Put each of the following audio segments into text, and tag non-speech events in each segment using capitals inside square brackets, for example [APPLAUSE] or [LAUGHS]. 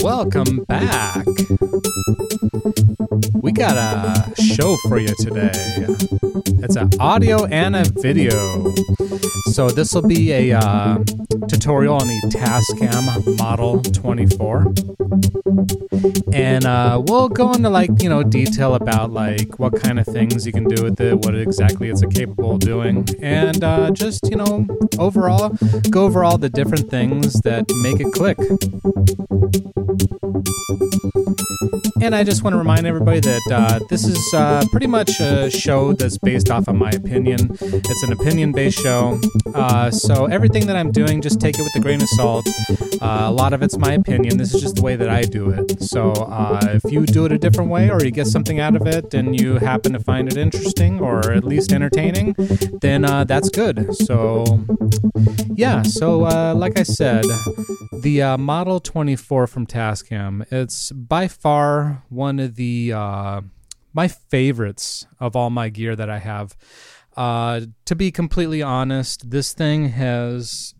Welcome back. We got a show for you today. It's an audio and a video. So this will be a uh, tutorial on the Tascam Model 24, and uh, we'll go into like you know detail about like what kind of things you can do with it, what exactly it's capable of doing, and uh, just you know overall go over all the different things that make it click. And I just want to remind everybody that uh, this is uh, pretty much a show that's based off of my opinion. It's an opinion based show. Uh, so everything that I'm doing, just take it with a grain of salt. Uh, a lot of it's my opinion. This is just the way that I do it. So uh, if you do it a different way or you get something out of it and you happen to find it interesting or at least entertaining, then uh, that's good. So, yeah. So, like I said, the Model 24 from Tascam, it's by far one of the uh, my favorites of all my gear that I have. Uh, to be completely honest, this thing has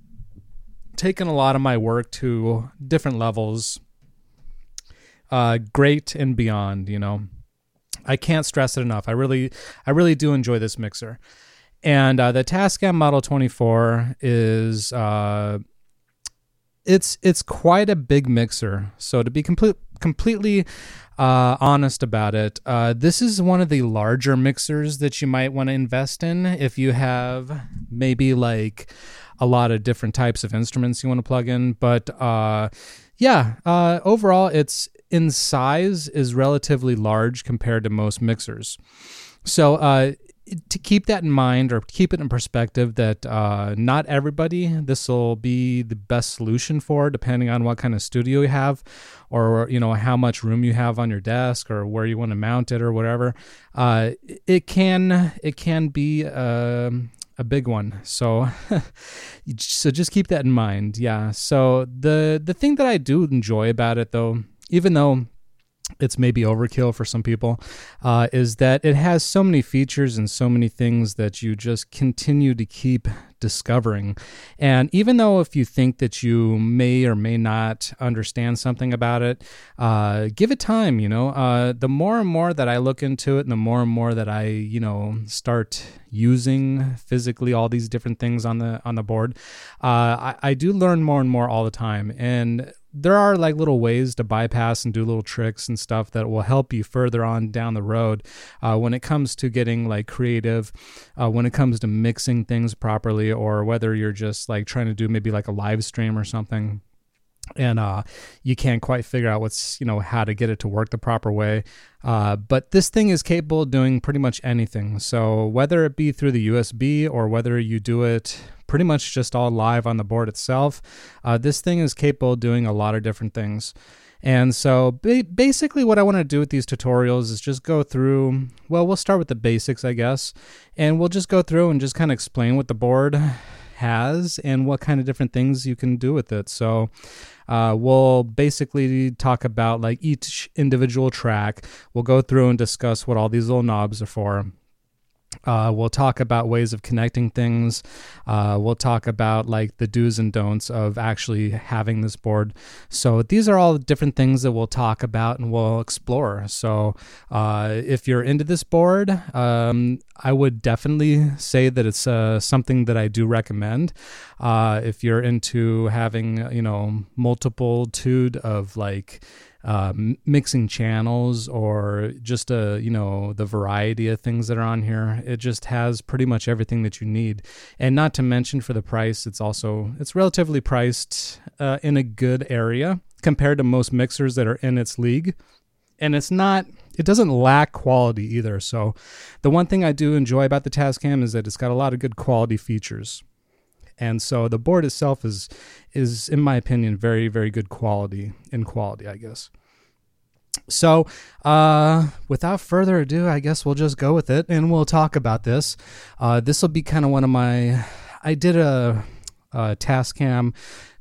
taken a lot of my work to different levels, uh, great and beyond. You know, I can't stress it enough. I really, I really do enjoy this mixer, and uh, the Tascam Model 24 is. Uh, it's it's quite a big mixer. So to be complete completely uh, honest about it, uh, this is one of the larger mixers that you might want to invest in if you have maybe like a lot of different types of instruments you want to plug in. But uh, yeah, uh, overall, it's in size is relatively large compared to most mixers. So uh, to keep that in mind or keep it in perspective that uh, not everybody this will be the best solution for depending on what kind of studio you have or you know how much room you have on your desk or where you want to mount it or whatever uh, it can it can be um, a big one. So [LAUGHS] so just keep that in mind yeah. So the the thing that i do enjoy about it though even though it's maybe overkill for some people, uh, is that it has so many features and so many things that you just continue to keep discovering. And even though if you think that you may or may not understand something about it, uh, give it time. You know, uh, the more and more that I look into it, and the more and more that I, you know, start using physically all these different things on the on the board, uh, I, I do learn more and more all the time. And there are like little ways to bypass and do little tricks and stuff that will help you further on down the road uh, when it comes to getting like creative, uh, when it comes to mixing things properly, or whether you're just like trying to do maybe like a live stream or something. And uh, you can't quite figure out what's you know how to get it to work the proper way. Uh, but this thing is capable of doing pretty much anything. So whether it be through the usb or whether you do it pretty much just all live on the board itself uh, this thing is capable of doing a lot of different things and so ba- basically what i want to do with these tutorials is just go through well we'll start with the basics i guess and we'll just go through and just kind of explain what the board has and what kind of different things you can do with it. So, uh, we'll basically talk about like each individual track. We'll go through and discuss what all these little knobs are for. Uh, we'll talk about ways of connecting things. Uh, we'll talk about like the do's and don'ts of actually having this board. So these are all different things that we'll talk about and we'll explore. So uh, if you're into this board, um, I would definitely say that it's uh, something that I do recommend. Uh, if you're into having you know multitude of like uh, mixing channels or just a uh, you know the variety of things that are on here. It just has pretty much everything that you need. And not to mention for the price it's also it's relatively priced uh, in a good area compared to most mixers that are in its league. And it's not it doesn't lack quality either. So the one thing i do enjoy about the tascam is that it's got a lot of good quality features and so the board itself is is in my opinion very very good quality in quality i guess. So uh, without further ado i guess we'll just go with it and we'll talk about this. Uh, this will be kind of one of my i did a, a tascam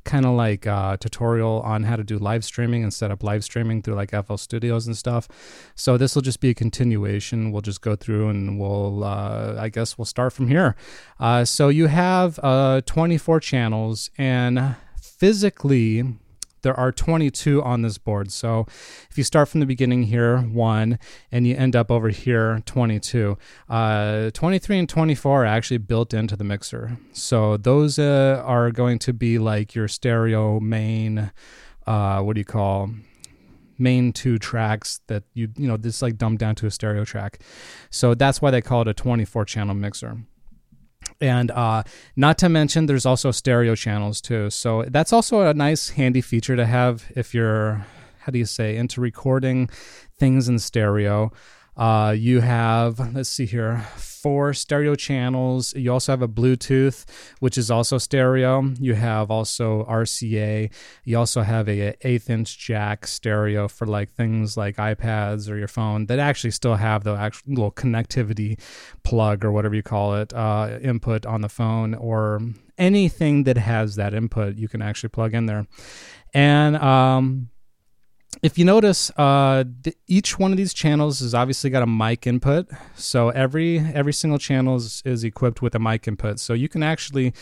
kind of like a tutorial on how to do live streaming and set up live streaming through like FL Studios and stuff. So this will just be a continuation. We'll just go through and we'll, uh, I guess we'll start from here. Uh, so you have uh, 24 channels and physically there are 22 on this board. So if you start from the beginning here, one, and you end up over here, 22. Uh, 23 and 24 are actually built into the mixer. So those uh, are going to be like your stereo main, uh, what do you call main two tracks that you you know this like dumbed down to a stereo track so that's why they call it a 24 channel mixer and uh, not to mention there's also stereo channels too. So that's also a nice handy feature to have if you're how do you say into recording things in stereo uh, you have, let's see here, four stereo channels. You also have a Bluetooth, which is also stereo. You have also RCA. You also have a, a eighth inch jack stereo for like things like iPads or your phone that actually still have the actual little connectivity plug or whatever you call it uh, input on the phone or anything that has that input you can actually plug in there. And um, if you notice, uh, each one of these channels has obviously got a mic input. So every every single channel is, is equipped with a mic input. So you can actually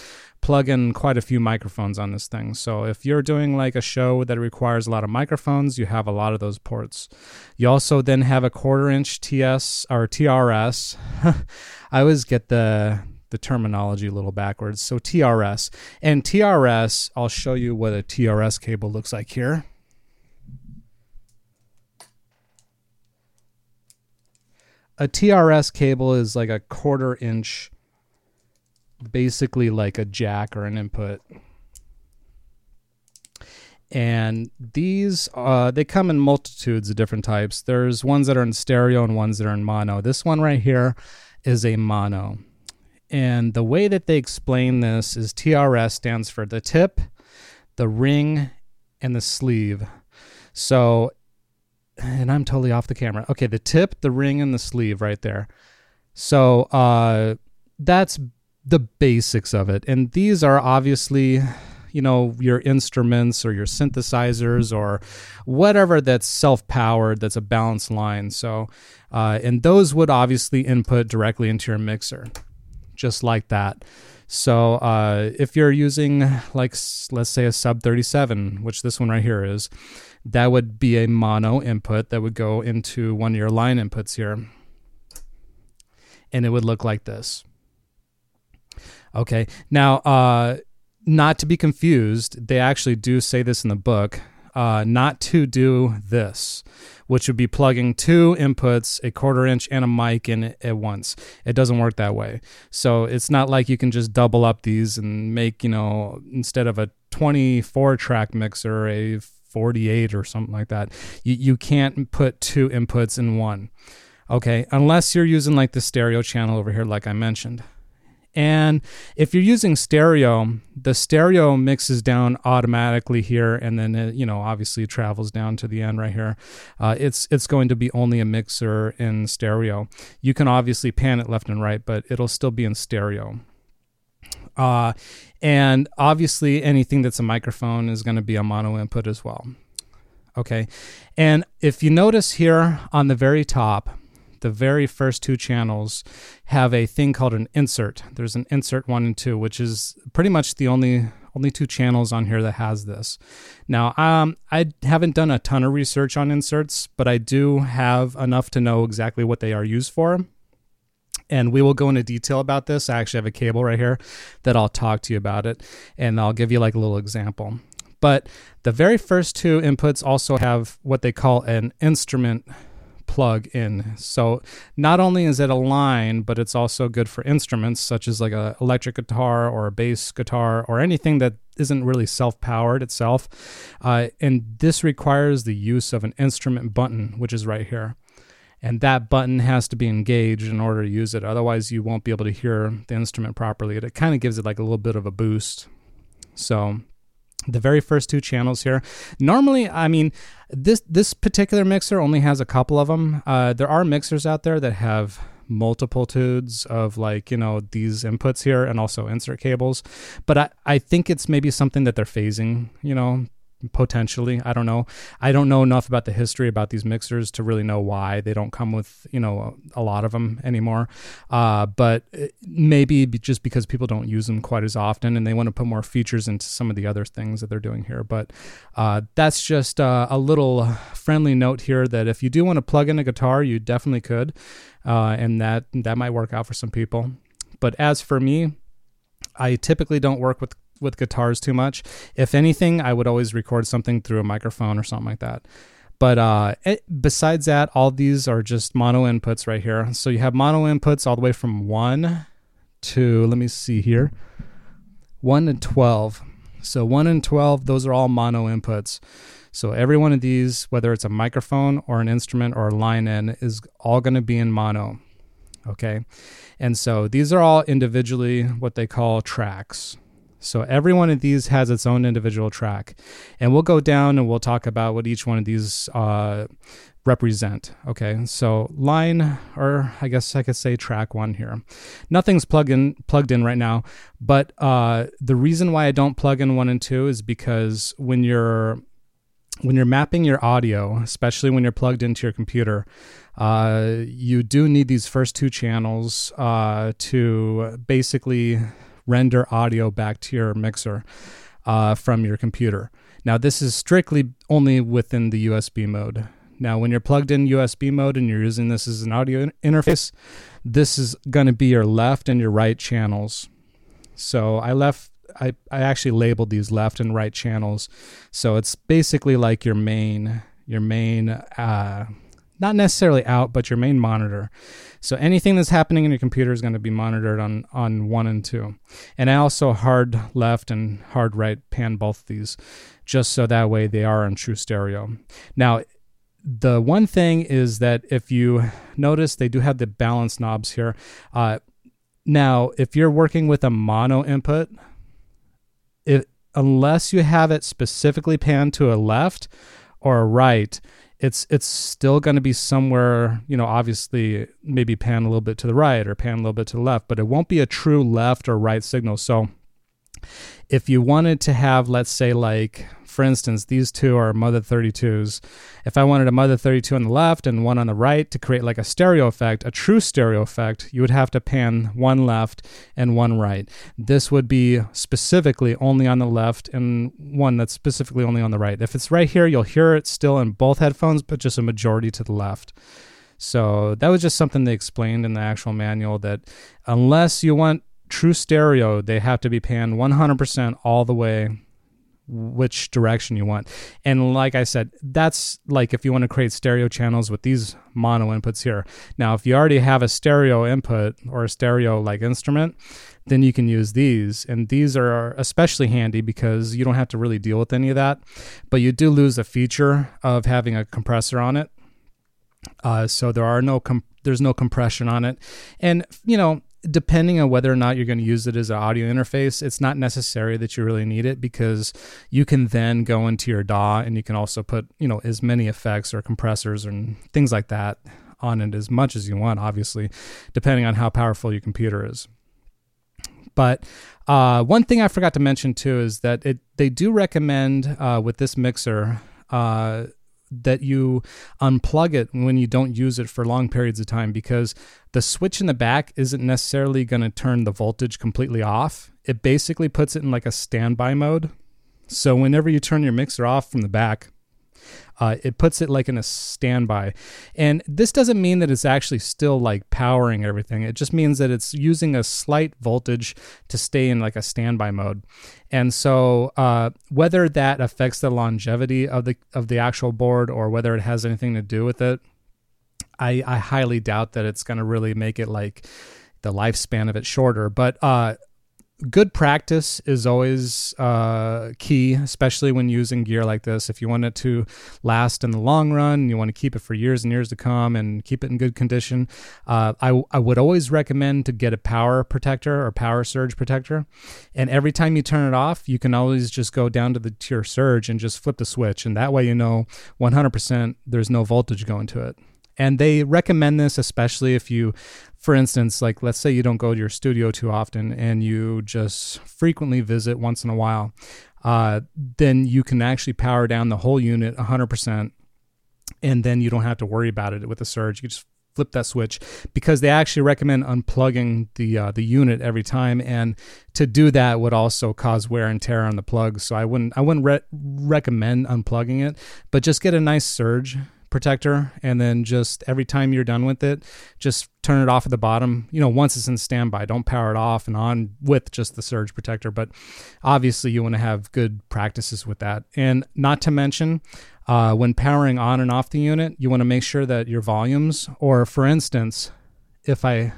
plug in quite a few microphones on this thing. So if you're doing like a show that requires a lot of microphones, you have a lot of those ports. You also then have a quarter inch TS or TRS. [LAUGHS] I always get the the terminology a little backwards. So TRS and TRS, I'll show you what a TRS cable looks like here. A TRS cable is like a quarter inch, basically like a jack or an input. And these, uh, they come in multitudes of different types. There's ones that are in stereo and ones that are in mono. This one right here is a mono. And the way that they explain this is TRS stands for the tip, the ring, and the sleeve. So and I'm totally off the camera. Okay, the tip, the ring, and the sleeve right there. So uh, that's the basics of it. And these are obviously, you know, your instruments or your synthesizers or whatever that's self powered, that's a balanced line. So, uh, and those would obviously input directly into your mixer, just like that. So uh, if you're using, like, let's say a sub 37, which this one right here is, that would be a mono input that would go into one of your line inputs here. And it would look like this. Okay. Now, uh, not to be confused, they actually do say this in the book uh, not to do this, which would be plugging two inputs, a quarter inch and a mic in at once. It doesn't work that way. So it's not like you can just double up these and make, you know, instead of a 24 track mixer, a 48 or something like that. You, you can't put two inputs in one. Okay, unless you're using like the stereo channel over here, like I mentioned. And if you're using stereo, the stereo mixes down automatically here, and then it, you know obviously travels down to the end right here. Uh, it's it's going to be only a mixer in stereo. You can obviously pan it left and right, but it'll still be in stereo. Uh, and obviously, anything that's a microphone is going to be a mono input as well. Okay. And if you notice here on the very top, the very first two channels have a thing called an insert. There's an insert one and two, which is pretty much the only only two channels on here that has this. Now, um, I haven't done a ton of research on inserts, but I do have enough to know exactly what they are used for and we will go into detail about this. I actually have a cable right here that I'll talk to you about it, and I'll give you like a little example. But the very first two inputs also have what they call an instrument plug in. So not only is it a line, but it's also good for instruments such as like a electric guitar or a bass guitar or anything that isn't really self-powered itself. Uh, and this requires the use of an instrument button, which is right here and that button has to be engaged in order to use it. Otherwise, you won't be able to hear the instrument properly. It, kind of gives it like a little bit of a boost. So, the very first two channels here. Normally, I mean, this this particular mixer only has a couple of them. Uh, there are mixers out there that have multitudes of like you know these inputs here and also insert cables but i i think it's maybe something that they're phasing you know potentially i don't know. I don't know enough about the history about these mixers to really know why they don't come with you know a lot of them anymore. Uh, but maybe just because people don't use them quite as often and they want to put more features into some of the other things that they're doing here. But uh, that's just uh, a little friendly note here that if you do want to plug in a guitar you definitely could uh, and that that might work out for some people. But as for me I typically don't work with with guitars too much. If anything, I would always record something through a microphone or something like that. But uh, it, besides that, all these are just mono inputs right here. So you have mono inputs all the way from 1 to, let me see here, 1 to 12. So 1 and 12, those are all mono inputs. So every one of these, whether it's a microphone or an instrument or a line in, is all going to be in mono. Okay. And so these are all individually what they call tracks. So every one of these has its own individual track. And we'll go down and we'll talk about what each one of these uh, represent. Okay, so line, or I guess I could say track one here. Nothing's plugged in plugged in right now, but uh, the reason why I don't plug in one and two is because when you're when you're mapping your audio, especially when you're plugged into your computer, uh, you do need these first two channels uh, to basically render audio back to your mixer uh, from your computer. Now, this is strictly only within the USB mode. Now, when you're plugged in USB mode and you're using this as an audio interface, this is going to be your left and your right channels. So I left, I, I actually labeled these left and right channels. So it's basically like your main, your main, uh, not necessarily out, but your main monitor. So anything that's happening in your computer is going to be monitored on on one and two. And I also hard left and hard right pan both these, just so that way they are in true stereo. Now, the one thing is that if you notice, they do have the balance knobs here. Uh, now, if you're working with a mono input, it, unless you have it specifically panned to a left or a right, it's it's still going to be somewhere you know obviously maybe pan a little bit to the right or pan a little bit to the left but it won't be a true left or right signal. So if you wanted to have let's say like for instance, these two are Mother 32s. If I wanted a Mother 32 on the left and one on the right to create like a stereo effect, a true stereo effect, you would have to pan one left and one right. This would be specifically only on the left and one that's specifically only on the right. If it's right here, you'll hear it still in both headphones, but just a majority to the left. So that was just something they explained in the actual manual that unless you want true stereo, they have to be panned 100% all the way which direction you want. And like I said, that's like if you want to create stereo channels with these mono inputs here. Now, if you already have a stereo input or a stereo like instrument, then you can use these. And these are especially handy because you don't have to really deal with any of that. But you do lose a feature of having a compressor on it. Uh, so there are no com- there's no compression on it, and you know depending on whether or not you're going to use it as an audio interface, it's not necessary that you really need it because you can then go into your DAW and you can also put, you know, as many effects or compressors and things like that on it as much as you want, obviously, depending on how powerful your computer is. But uh, one thing I forgot to mention too is that it they do recommend uh, with this mixer uh, that you unplug it when you don't use it for long periods of time because the switch in the back isn't necessarily going to turn the voltage completely off. It basically puts it in like a standby mode. So whenever you turn your mixer off from the back, uh, it puts it like in a standby. And this doesn't mean that it's actually still like powering everything. It just means that it's using a slight voltage to stay in like a standby mode. And so uh, whether that affects the longevity of the of the actual board or whether it has anything to do with it, I, I highly doubt that it's going to really make it like the lifespan of it shorter. But uh, good practice is always uh, key, especially when using gear like this. If you want it to last in the long run, you want to keep it for years and years to come and keep it in good condition, uh, I, I would always recommend to get a power protector or power surge protector. And every time you turn it off, you can always just go down to the to your surge and just flip the switch. And that way you know 100% there's no voltage going to it. And they recommend this especially if you, for instance, like let's say you don't go to your studio too often and you just frequently visit once in a while, uh, then you can actually power down the whole unit 100%. And then you don't have to worry about it with the surge. You just flip that switch because they actually recommend unplugging the uh, the unit every time, and to do that would also cause wear and tear on the plugs. So I wouldn't I wouldn't re- recommend unplugging it, but just get a nice surge protector and then just every time you're done with it just turn it off at the bottom. You know once it's in standby don't power it off and on with just the surge protector but obviously you want to have good practices with that. And not to mention uh, when powering on and off the unit you want to make sure that your volumes or for instance if i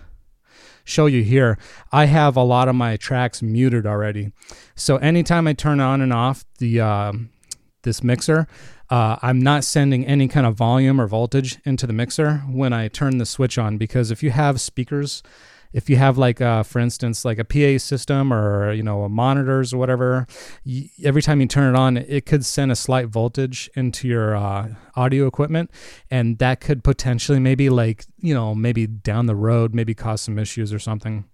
show you here i have a lot of my tracks muted already. So anytime i turn on and off the uh, this mixer uh, I'm not sending any kind of volume or voltage into the mixer when I turn the switch on because if you have speakers, if you have like uh, for instance like a PA system or you know monitors or whatever, every time you turn it on, it could send a slight voltage into your uh, audio equipment, and that could potentially maybe like you know maybe down the road maybe cause some issues or something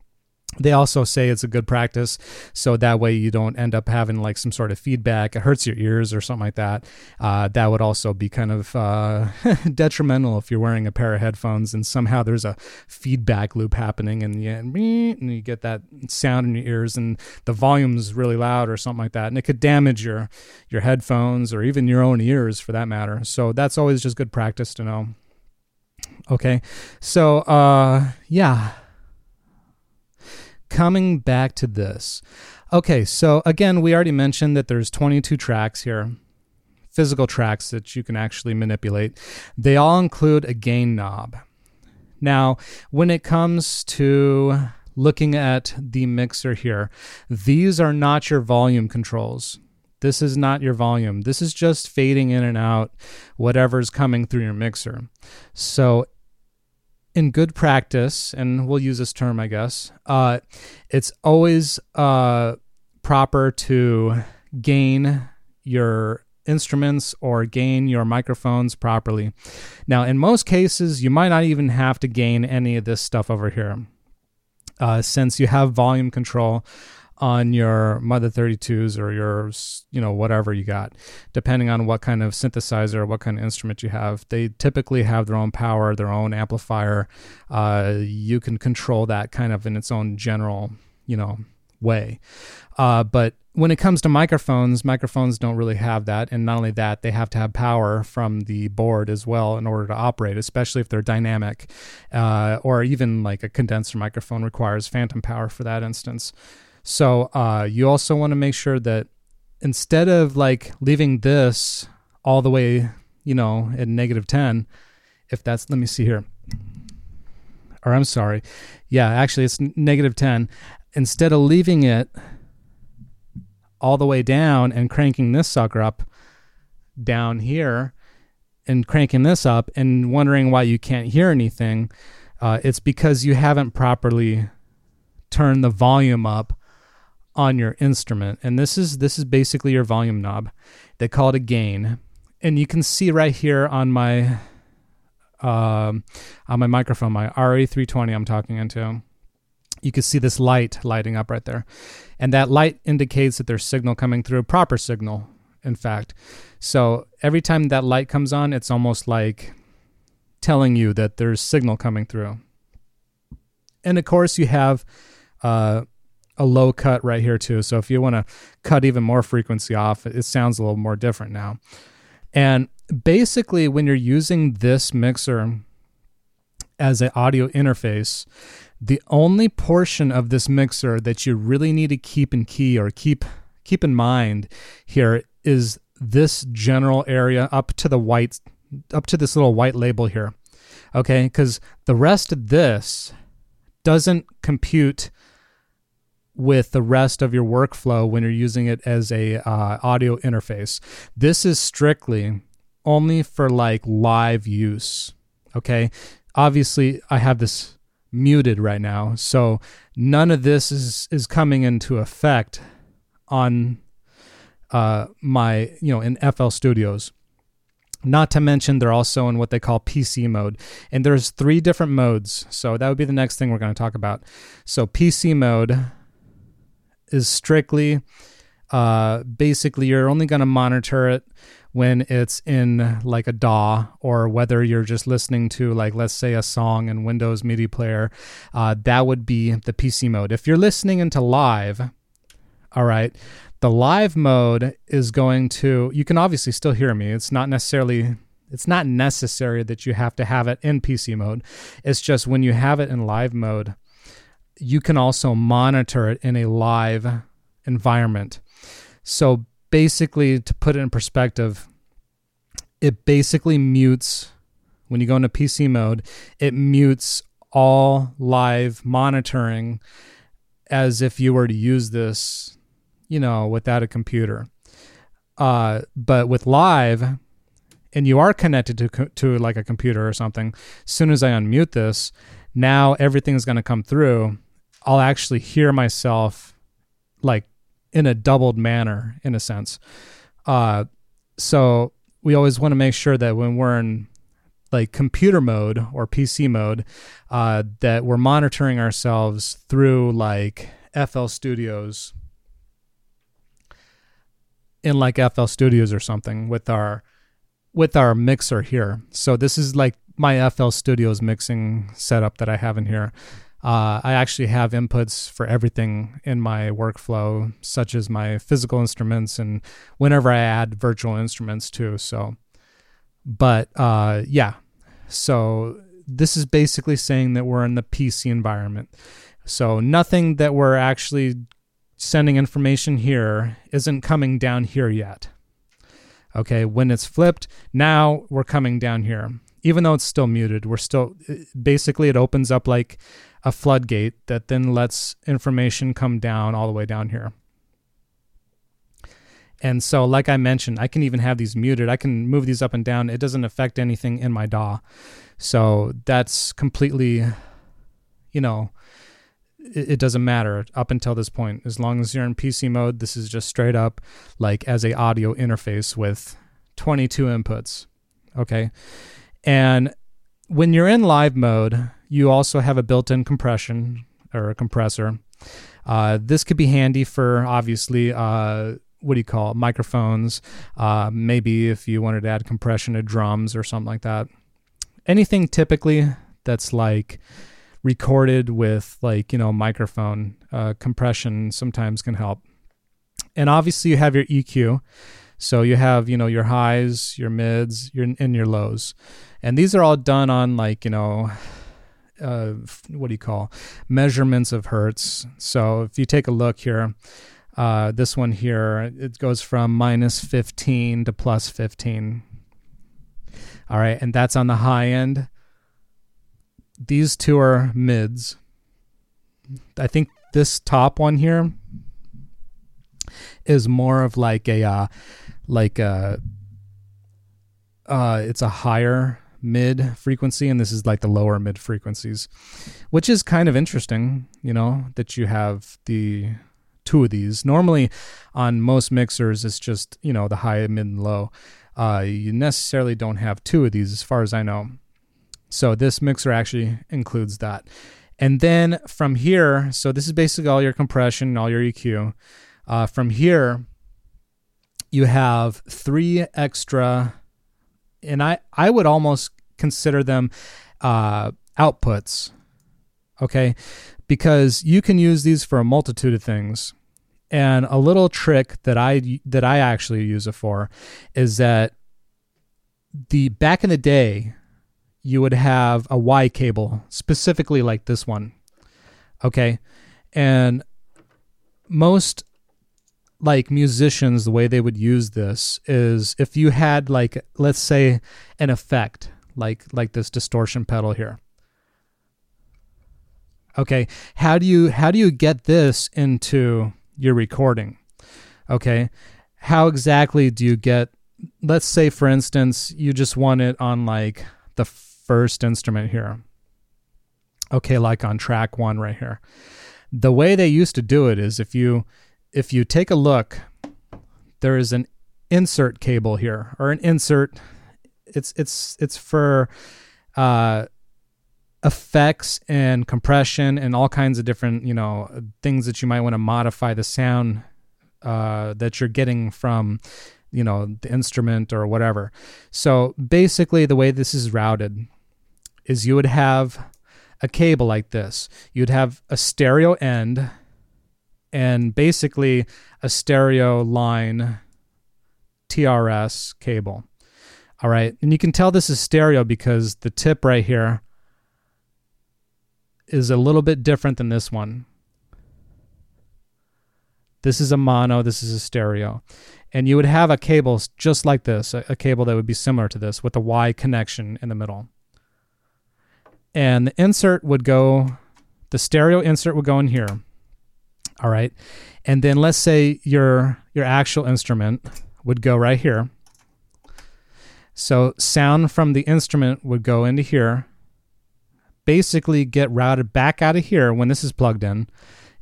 they also say it's a good practice so that way you don't end up having like some sort of feedback. It hurts your ears or something like that. Uh, that would also be kind of uh, [LAUGHS] detrimental if you're wearing a pair of headphones and somehow there's a feedback loop happening and you, and you get that sound in your ears and the volume's really loud or something like that. And it could damage your your headphones or even your own ears for that matter. So that's always just good practice to know. Okay. So uh yeah coming back to this. Okay, so again, we already mentioned that there's 22 tracks here, physical tracks that you can actually manipulate. They all include a gain knob. Now, when it comes to looking at the mixer here, these are not your volume controls. This is not your volume. This is just fading in and out whatever's coming through your mixer. So in good practice, and we'll use this term, I guess, uh, it's always uh, proper to gain your instruments or gain your microphones properly. Now, in most cases, you might not even have to gain any of this stuff over here. Uh, since you have volume control on your mother 32s or your you know whatever you got. Depending on what kind of synthesizer what kind of instrument you have they typically have their own power their own amplifier. Uh, you can control that kind of in its own general you know way. Uh, but when it comes to microphones microphones don't really have that. And not only that they have to have power from the board as well in order to operate especially if they're dynamic. Uh, or even like a condenser microphone requires phantom power for that instance so uh, you also want to make sure that instead of like leaving this all the way, you know, at negative 10, if that's, let me see here. Or I'm sorry. Yeah, actually, it's negative 10. Instead of leaving it all the way down and cranking this sucker up down here and cranking this up and wondering why you can't hear anything, uh, it's because you haven't properly turned the volume up on your instrument and this is this is basically your volume knob. They call it a gain. And you can see right here on my um, on my microphone my re320 i'm talking into you can see this light lighting up right there. And that light indicates that there's signal coming through proper signal in fact. So every time that light comes on it's almost like telling you that there's signal coming through. And of course you have uh, a low cut right here too. So if you want to cut even more frequency off, it sounds a little more different now. And basically, when you're using this mixer as an audio interface, the only portion of this mixer that you really need to keep in key or keep keep in mind here is this general area up to the white up to this little white label here. Okay? Cuz the rest of this doesn't compute with the rest of your workflow when you're using it as a uh, audio interface. This is strictly only for like live use. Okay. Obviously, I have this muted right now, so none of this is is coming into effect on uh, my you know in FL Studios. Not to mention, they're also in what they call PC mode. And there's three different modes. So that would be the next thing we're going to talk about. So, PC mode is strictly, uh, basically, you're only going to monitor it when it's in like a DAW or whether you're just listening to, like, let's say a song in Windows Media Player. Uh, that would be the PC mode. If you're listening into live, all right, the live mode is going to, you can obviously still hear me. It's not necessarily it's not necessary that you have to have it in PC mode. It's just when you have it in live mode, you can also monitor it in a live environment. So basically, to put it in perspective, it basically mutes when you go into PC mode, it mutes all live monitoring as if you were to use this you know, without a computer. Uh, but with live, and you are connected to to like a computer or something. As soon as I unmute this, now everything's going to come through. I'll actually hear myself like in a doubled manner, in a sense. Uh, so we always want to make sure that when we're in like computer mode or PC mode, uh, that we're monitoring ourselves through like FL Studios in like FL Studios or something with our with our mixer here. So this is like my FL Studios mixing setup that I have in here. Uh, I actually have inputs for everything in my workflow, such as my physical instruments and whenever I add virtual instruments too. So, but uh, yeah, so this is basically saying that we're in the PC environment. So nothing that we're actually sending information here isn't coming down here yet. Okay, when it's flipped, now we're coming down here. Even though it's still muted, we're still basically it opens up like a floodgate that then lets information come down all the way down here. And so, like I mentioned, I can even have these muted. I can move these up and down. It doesn't affect anything in my DAW. So that's completely, you know, it, it doesn't matter up until this point. As long as you're in PC mode, this is just straight up like as a audio interface with 22 inputs. Okay. And when you're in live mode, you also have a built-in compression or a compressor. Uh, this could be handy for obviously uh, what do you call it? microphones. Uh, maybe if you wanted to add compression to drums or something like that. Anything typically that's like recorded with like you know microphone uh, compression sometimes can help and obviously you have your eq so you have you know your highs your mids your and your lows and these are all done on like you know uh, what do you call measurements of hertz. So if you take a look here uh, this one here it goes from minus 15 to plus 15 all right and that's on the high end. These two are mids. I think this top one here is more of like a uh, like a uh, it's a higher mid frequency and this is like the lower mid frequencies which is kind of interesting you know that you have the two of these normally on most mixers it's just you know the high mid and low uh, you necessarily don't have two of these as far as i know so this mixer actually includes that. And then from here, so this is basically all your compression, all your EQ. Uh, from here, you have three extra, and I, I would almost consider them uh, outputs. Okay. Because you can use these for a multitude of things. And a little trick that I that I actually use it for is that the back in the day you would have a Y cable, specifically like this one. Okay. And most like musicians, the way they would use this is if you had like, let's say, an effect like like this distortion pedal here. Okay, how do you how do you get this into your recording? Okay, how exactly do you get? Let's say, for instance, you just want it on like the first instrument here. Okay, like on track one right here. The way they used to do it is if you if you take a look, there is an insert cable here or an insert it's it's it's for uh effects and compression and all kinds of different you know things that you might want to modify the sound uh, that you're getting from you know the instrument or whatever. So basically the way this is routed is you would have a cable like this. You'd have a stereo end and basically a stereo line trs cable all right and you can tell this is stereo because the tip right here is a little bit different than this one. This is a mono, this is a stereo. And you would have a cable just like this, a, a cable that would be similar to this with a Y connection in the middle. And the insert would go, the stereo insert would go in here. All right. And then let's say your your actual instrument would go right here. So sound from the instrument would go into here basically get routed back out of here when this is plugged in.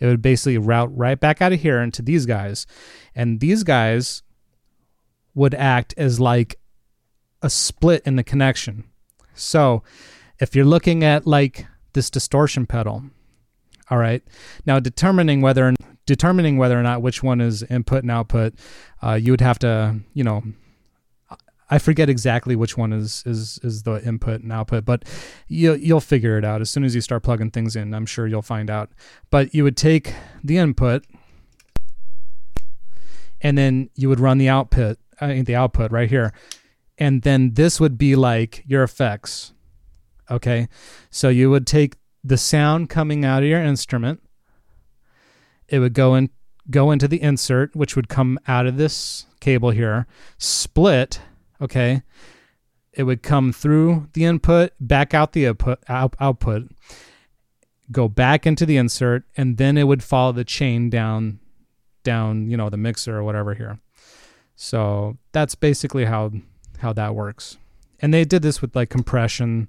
It would basically route right back out of here into these guys. And these guys would act as like a split in the connection. So if you're looking at like this distortion pedal, all right, now determining whether determining whether or not which one is input and output, uh, you would have to you know I forget exactly which one is is is the input and output, but you you'll figure it out as soon as you start plugging things in. I'm sure you'll find out. But you would take the input and then you would run the output, I mean, the output right here, and then this would be like your effects. Okay, so you would take the sound coming out of your instrument. It would go in go into the insert, which would come out of this cable here, split okay, it would come through the input, back out the output, out, output, go back into the insert, and then it would follow the chain down, down, you know, the mixer or whatever here. So that's basically how how that works. And they did this with like compression.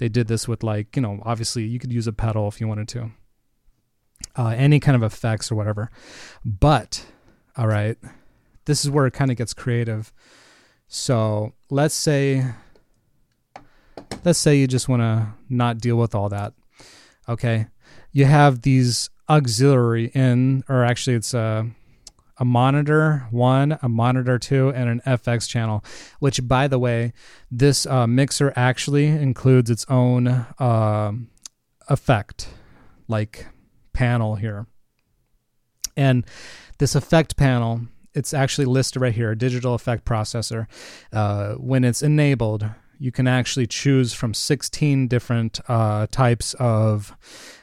They did this with like, you know, obviously you could use a pedal if you wanted to. Uh, any kind of effects or whatever. But, all right, this is where it kind of gets creative. So let's say let's say you just want to not deal with all that. Okay. You have these auxiliary in, or actually it's a a monitor one, a monitor two, and an FX channel. Which, by the way, this uh, mixer actually includes its own uh, effect, like panel here. And this effect panel it's actually listed right here, a digital effect processor. Uh, when it's enabled, you can actually choose from 16 different uh, types of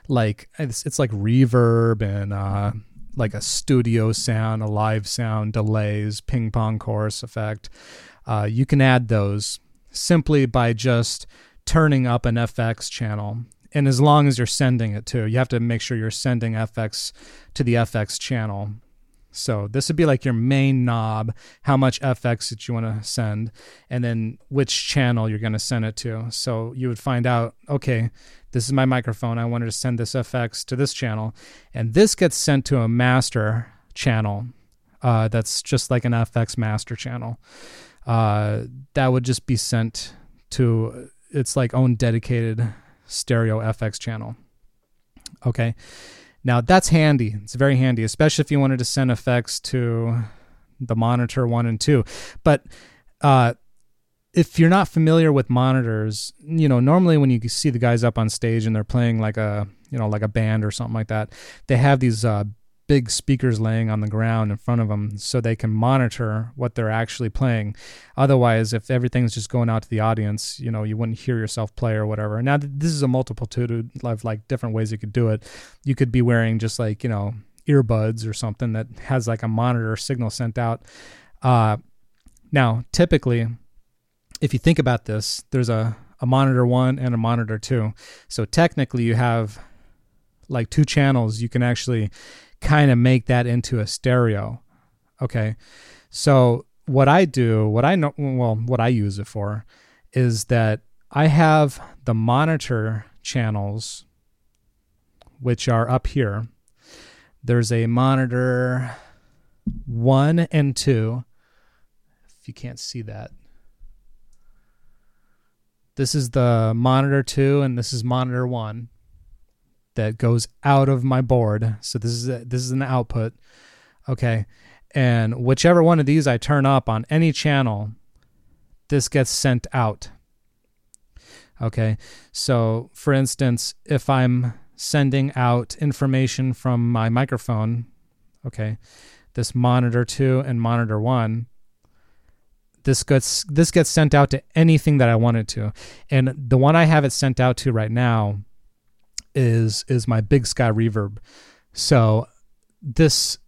like it's, it's like reverb and uh, like a studio sound, a live sound, delays, ping pong chorus effect. Uh, you can add those simply by just turning up an FX channel. And as long as you're sending it to, you have to make sure you're sending FX to the FX channel so this would be like your main knob, how much FX that you want to send, and then which channel you're going to send it to. So you would find out, okay, this is my microphone. I wanted to send this FX to this channel, and this gets sent to a master channel. Uh, that's just like an FX master channel. Uh, that would just be sent to its like own dedicated stereo FX channel. Okay. Now that's handy. It's very handy, especially if you wanted to send effects to the monitor one and two. But uh, if you're not familiar with monitors, you know, normally when you see the guys up on stage and they're playing like a, you know, like a band or something like that, they have these uh, big speakers laying on the ground in front of them so they can monitor what they're actually playing. Otherwise, if everything's just going out to the audience, you know, you wouldn't hear yourself play or whatever. Now, this is a multitude of like different ways you could do it. You could be wearing just like, you know, earbuds or something that has like a monitor signal sent out. Uh, now, typically, if you think about this, there's a, a monitor one and a monitor two. So technically, you have like two channels you can actually kind of make that into a stereo. Okay. So what I do, what I know, well, what I use it for is that I have the monitor channels, which are up here. There's a monitor one and two. If you can't see that, This is the monitor 2 and this is monitor 1 that goes out of my board. So this is a, this is an output. Okay. And whichever one of these I turn up on any channel, this gets sent out. Okay. So for instance, if I'm sending out information from my microphone, okay, this monitor 2 and monitor 1, this gets this gets sent out to anything that I want it to. And the one I have it sent out to right now is is my Big Sky reverb. So this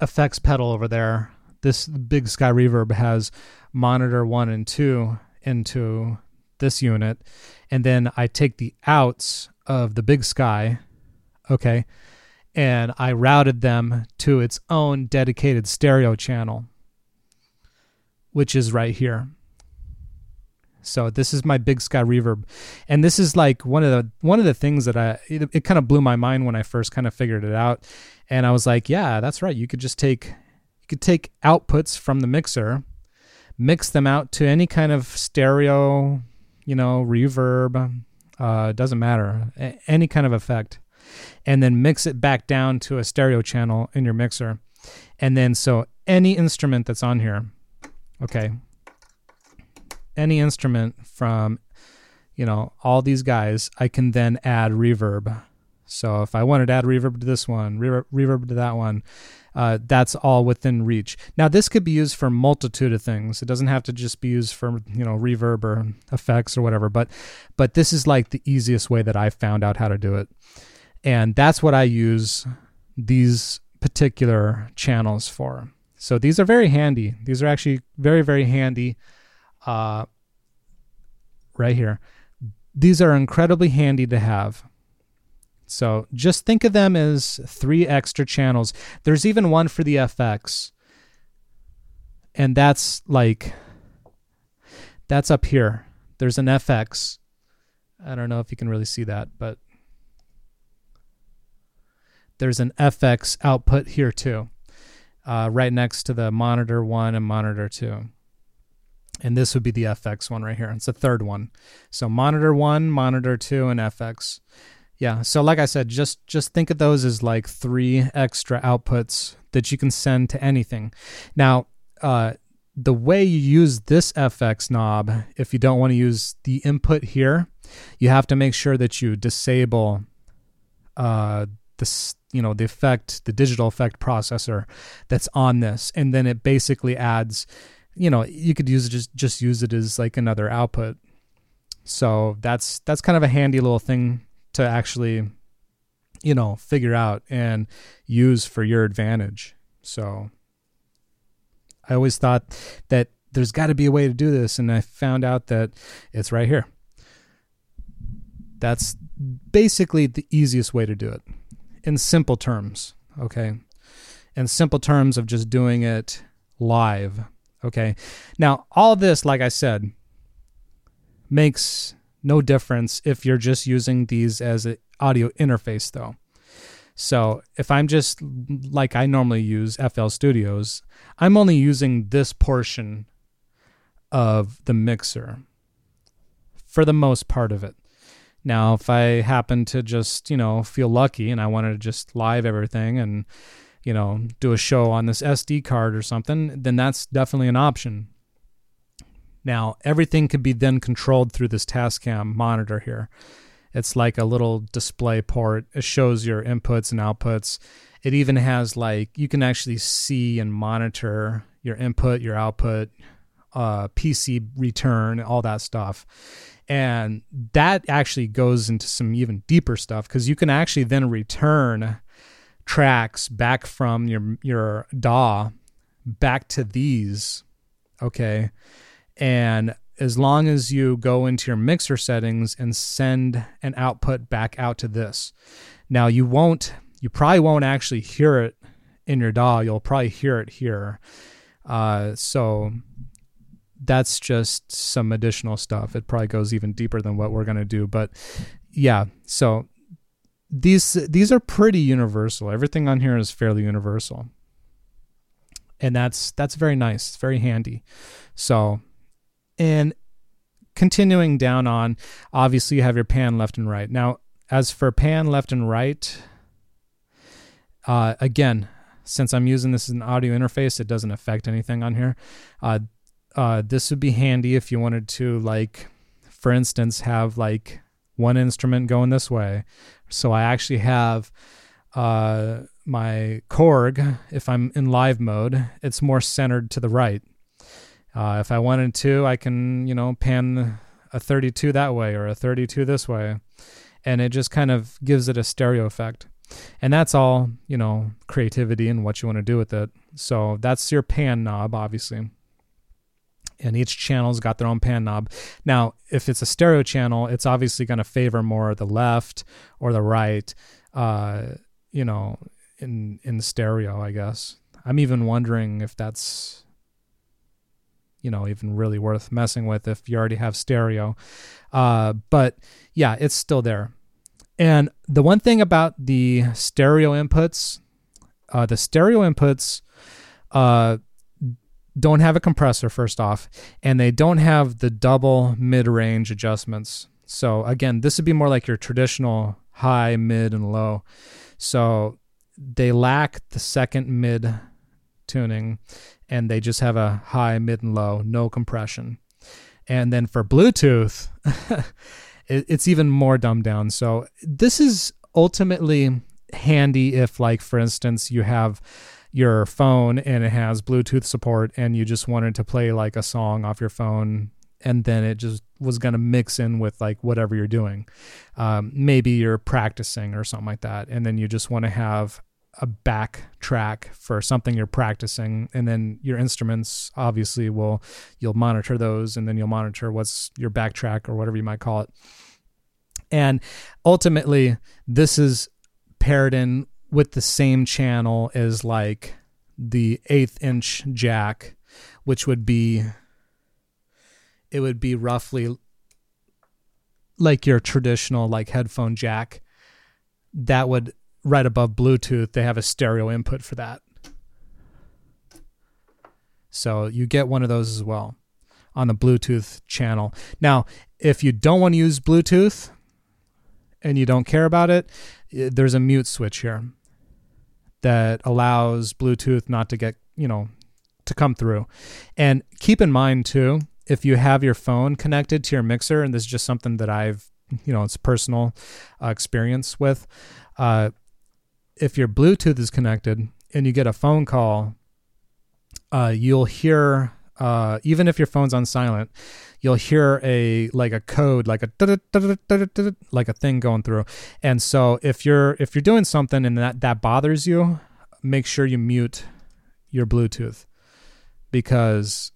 effects pedal over there, this Big Sky reverb has monitor 1 and 2 into this unit and then I take the outs of the Big Sky, okay, and I routed them to its own dedicated stereo channel which is right here. So this is my Big Sky reverb, and this is like one of the one of the things that I it, it kind of blew my mind when I first kind of figured it out, and I was like, yeah, that's right. You could just take you could take outputs from the mixer, mix them out to any kind of stereo, you know, reverb, uh, doesn't matter, a- any kind of effect, and then mix it back down to a stereo channel in your mixer, and then so any instrument that's on here okay, any instrument from, you know, all these guys, I can then add reverb. So if I wanted to add reverb to this one, reverb, reverb to that one, uh, that's all within reach. Now this could be used for multitude of things. It doesn't have to just be used for you know reverb or effects or whatever. But but this is like the easiest way that I found out how to do it, and that's what I use these particular channels for. So these are very handy. These are actually very, very handy uh, right here. These are incredibly handy to have. So just think of them as three extra channels. There's even one for the FX. And that's like, that's up here. There's an FX. I don't know if you can really see that, but there's an FX output here too uh, right next to the monitor one and monitor two. And this would be the FX one right here. It's the third one. So monitor one, monitor two, and FX. Yeah. So like I said, just just think of those as like three extra outputs that you can send to anything. Now, uh, the way you use this FX knob, if you don't want to use the input here, you have to make sure that you disable uh, the you know the effect the digital effect processor that's on this. And then it basically adds you know you could use it just just use it as like another output. So that's that's kind of a handy little thing to actually you know figure out and use for your advantage. So i always thought that there's got to be a way to do this and i found out that it's right here. That's basically the easiest way to do it in simple terms, okay? In simple terms of just doing it live, okay? Now, all this, like I said, makes no difference if you're just using these as an audio interface, though. So if I'm just like I normally use FL Studios, I'm only using this portion of the mixer for the most part of it. Now, if I happen to just, you know, feel lucky and I wanted to just live everything and, you know, do a show on this SD card or something, then that's definitely an option. Now, everything could be then controlled through this Tascam monitor here. It's like a little display port. It shows your inputs and outputs. It even has like you can actually see and monitor your input, your output, uh, PC return, all that stuff and that actually goes into some even deeper stuff because you can actually then return tracks back from your your DAW back to these. Okay. And as long as you go into your mixer settings and send an output back out to this. Now you won't you probably won't actually hear it in your DAW. You'll probably hear it here. Uh, so that's just some additional stuff. It probably goes even deeper than what we're going to do, but yeah. So these these are pretty universal. Everything on here is fairly universal. And that's that's very nice. It's very handy. So and continuing down on, obviously you have your pan left and right. Now, as for pan left and right, uh, again, since I'm using this as an audio interface, it doesn't affect anything on here. Uh, uh, this would be handy if you wanted to, like, for instance, have like one instrument going this way. So I actually have uh, my Korg, if I'm in live mode, it's more centered to the right. Uh, if I wanted to, I can, you know, pan a 32 that way or a 32 this way. And it just kind of gives it a stereo effect. And that's all, you know, creativity and what you want to do with it. So that's your pan knob, obviously. And each channel's got their own pan knob. Now, if it's a stereo channel, it's obviously going to favor more the left or the right, uh, you know, in in stereo, I guess. I'm even wondering if that's you know even really worth messing with if you already have stereo uh, but yeah it's still there and the one thing about the stereo inputs uh, the stereo inputs uh, don't have a compressor first off and they don't have the double mid-range adjustments so again this would be more like your traditional high mid and low so they lack the second mid tuning and they just have a high, mid, and low, no compression. And then for Bluetooth, [LAUGHS] it's even more dumbed down. So this is ultimately handy if, like, for instance, you have your phone and it has Bluetooth support and you just wanted to play like a song off your phone and then it just was going to mix in with like whatever you're doing. Um, maybe you're practicing or something like that. And then you just want to have a back track for something you're practicing and then your instruments obviously will you'll monitor those and then you'll monitor what's your backtrack or whatever you might call it and ultimately this is paired in with the same channel as like the eighth inch jack which would be it would be roughly like your traditional like headphone jack that would right above Bluetooth, they have a stereo input for that. So you get one of those as well on the Bluetooth channel. Now, if you don't want to use Bluetooth and you don't care about it, eh, there's a mute switch here that allows Bluetooth not to get, you know, to come through. And keep in mind too, if you have your phone connected to your mixer, and this is just something that I've, you know, it's personal uh, experience with, uh, if your Bluetooth is connected and you get a phone call, uh, you'll hear uh, even if your phone's on silent, you'll hear a like a code, like a like a thing going through. And so if you're if you're doing something and that that bothers you, make sure you mute your Bluetooth because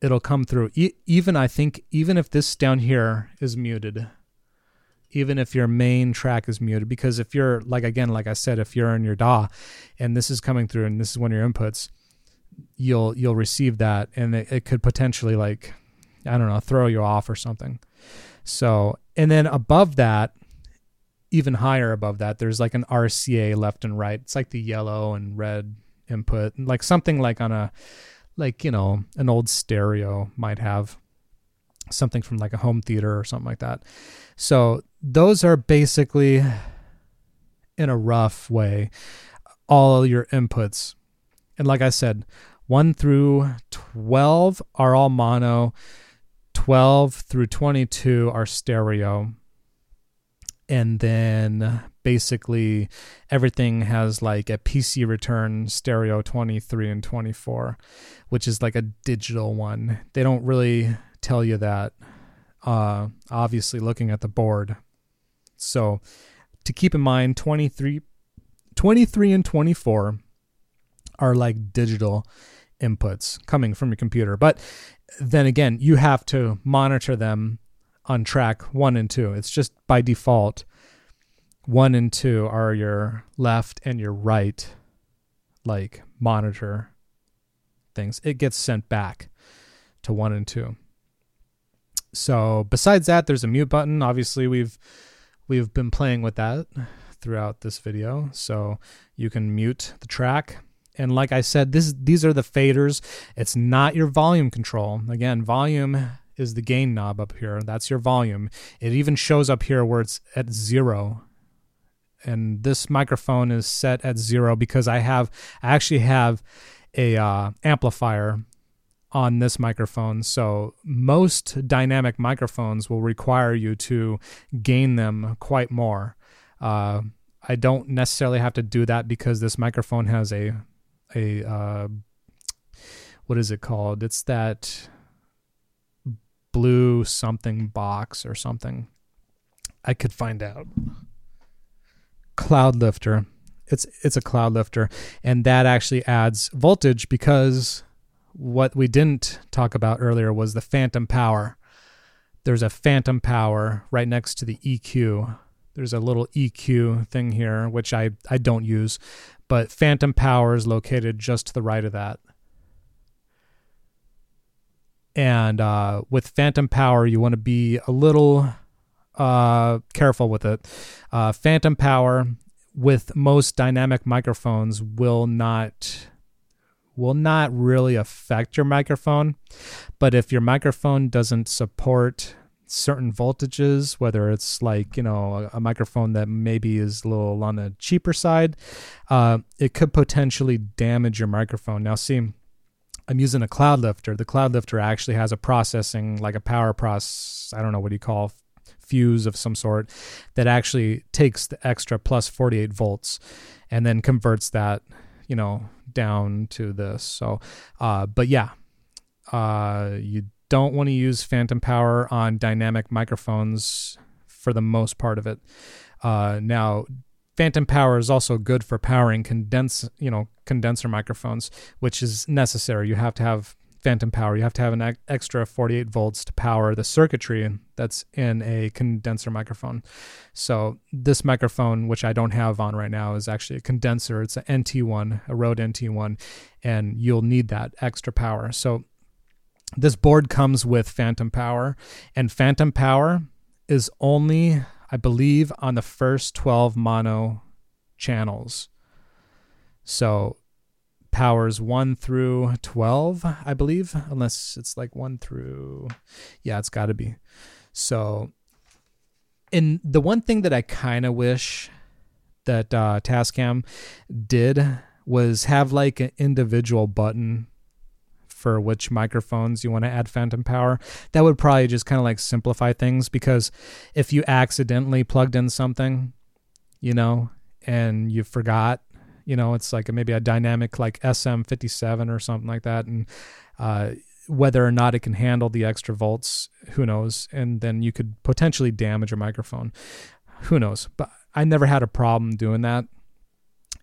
it'll come through. E- even I think even if this down here is muted, even if your main track is muted because if you're like again like i said if you're in your daw and this is coming through and this is one of your inputs you'll you'll receive that and it, it could potentially like i don't know throw you off or something. So and then above that even higher above that there's like an rca left and right. It's like the yellow and red input like something like on a like you know an old stereo might have something from like a home theater or something like that. So those are basically, in a rough way, all your inputs. And like I said, 1 through 12 are all mono, 12 through 22 are stereo. And then basically everything has like a PC return stereo 23 and 24, which is like a digital one. They don't really tell you that uh, obviously looking at the board. So to keep in mind, 23, 23 and 24 are like digital inputs coming from your computer. But then again, you have to monitor them on track one and two. It's just by default, one and two are your left and your right, like monitor things. It gets sent back to one and two. So besides that, there's a mute button. Obviously, we've we've been playing with that throughout this video. So you can mute the track. And like I said, this these are the faders. It's not your volume control. Again, volume is the gain knob up here. That's your volume. It even shows up here where it's at zero. And this microphone is set at zero because I have I actually have a uh, amplifier on this microphone. So most dynamic microphones will require you to gain them quite more. Uh, I don't necessarily have to do that because this microphone has a a uh, what is it called? It's that blue something box or something. I could find out. Cloud lifter. It's it's a cloud lifter, and that actually adds voltage because what we didn't talk about earlier was the phantom power. There's a phantom power right next to the EQ. There's a little EQ thing here, which I, I don't use, but phantom power is located just to the right of that. And uh, with phantom power, you want to be a little uh, careful with it. Uh, phantom power with most dynamic microphones will not will not really affect your microphone. But if your microphone doesn't support certain voltages, whether it's like, you know, a, a microphone that maybe is a little on the cheaper side, uh, it could potentially damage your microphone. Now, see, I'm using a cloud lifter. The cloud lifter actually has a processing, like a power process, I don't know what do you call fuse of some sort that actually takes the extra plus 48 volts and then converts that you know down to this. So, uh, but yeah, uh, you don't want to use phantom power on dynamic microphones for the most part of it. Uh, now, phantom power is also good for powering condense, you know, condenser microphones, which is necessary. You have to have phantom power. You have to have an extra 48 volts to power the circuitry that's in a condenser microphone. So this microphone, which I don't have on right now, is actually a condenser. It's an NT1, a Rode NT1, and you'll need that extra power. So this board comes with phantom power, and phantom power is only, I believe, on the first 12 mono channels. So powers 1 through 12, I believe, unless it's like 1 through Yeah, it's got to be. So and the one thing that I kind of wish that uh, Tascam did was have like an individual button for which microphones you want to add phantom power. That would probably just kind of like simplify things because if you accidentally plugged in something, you know, and you forgot you know it's like maybe a dynamic like sm57 or something like that and uh, whether or not it can handle the extra volts who knows and then you could potentially damage a microphone who knows but i never had a problem doing that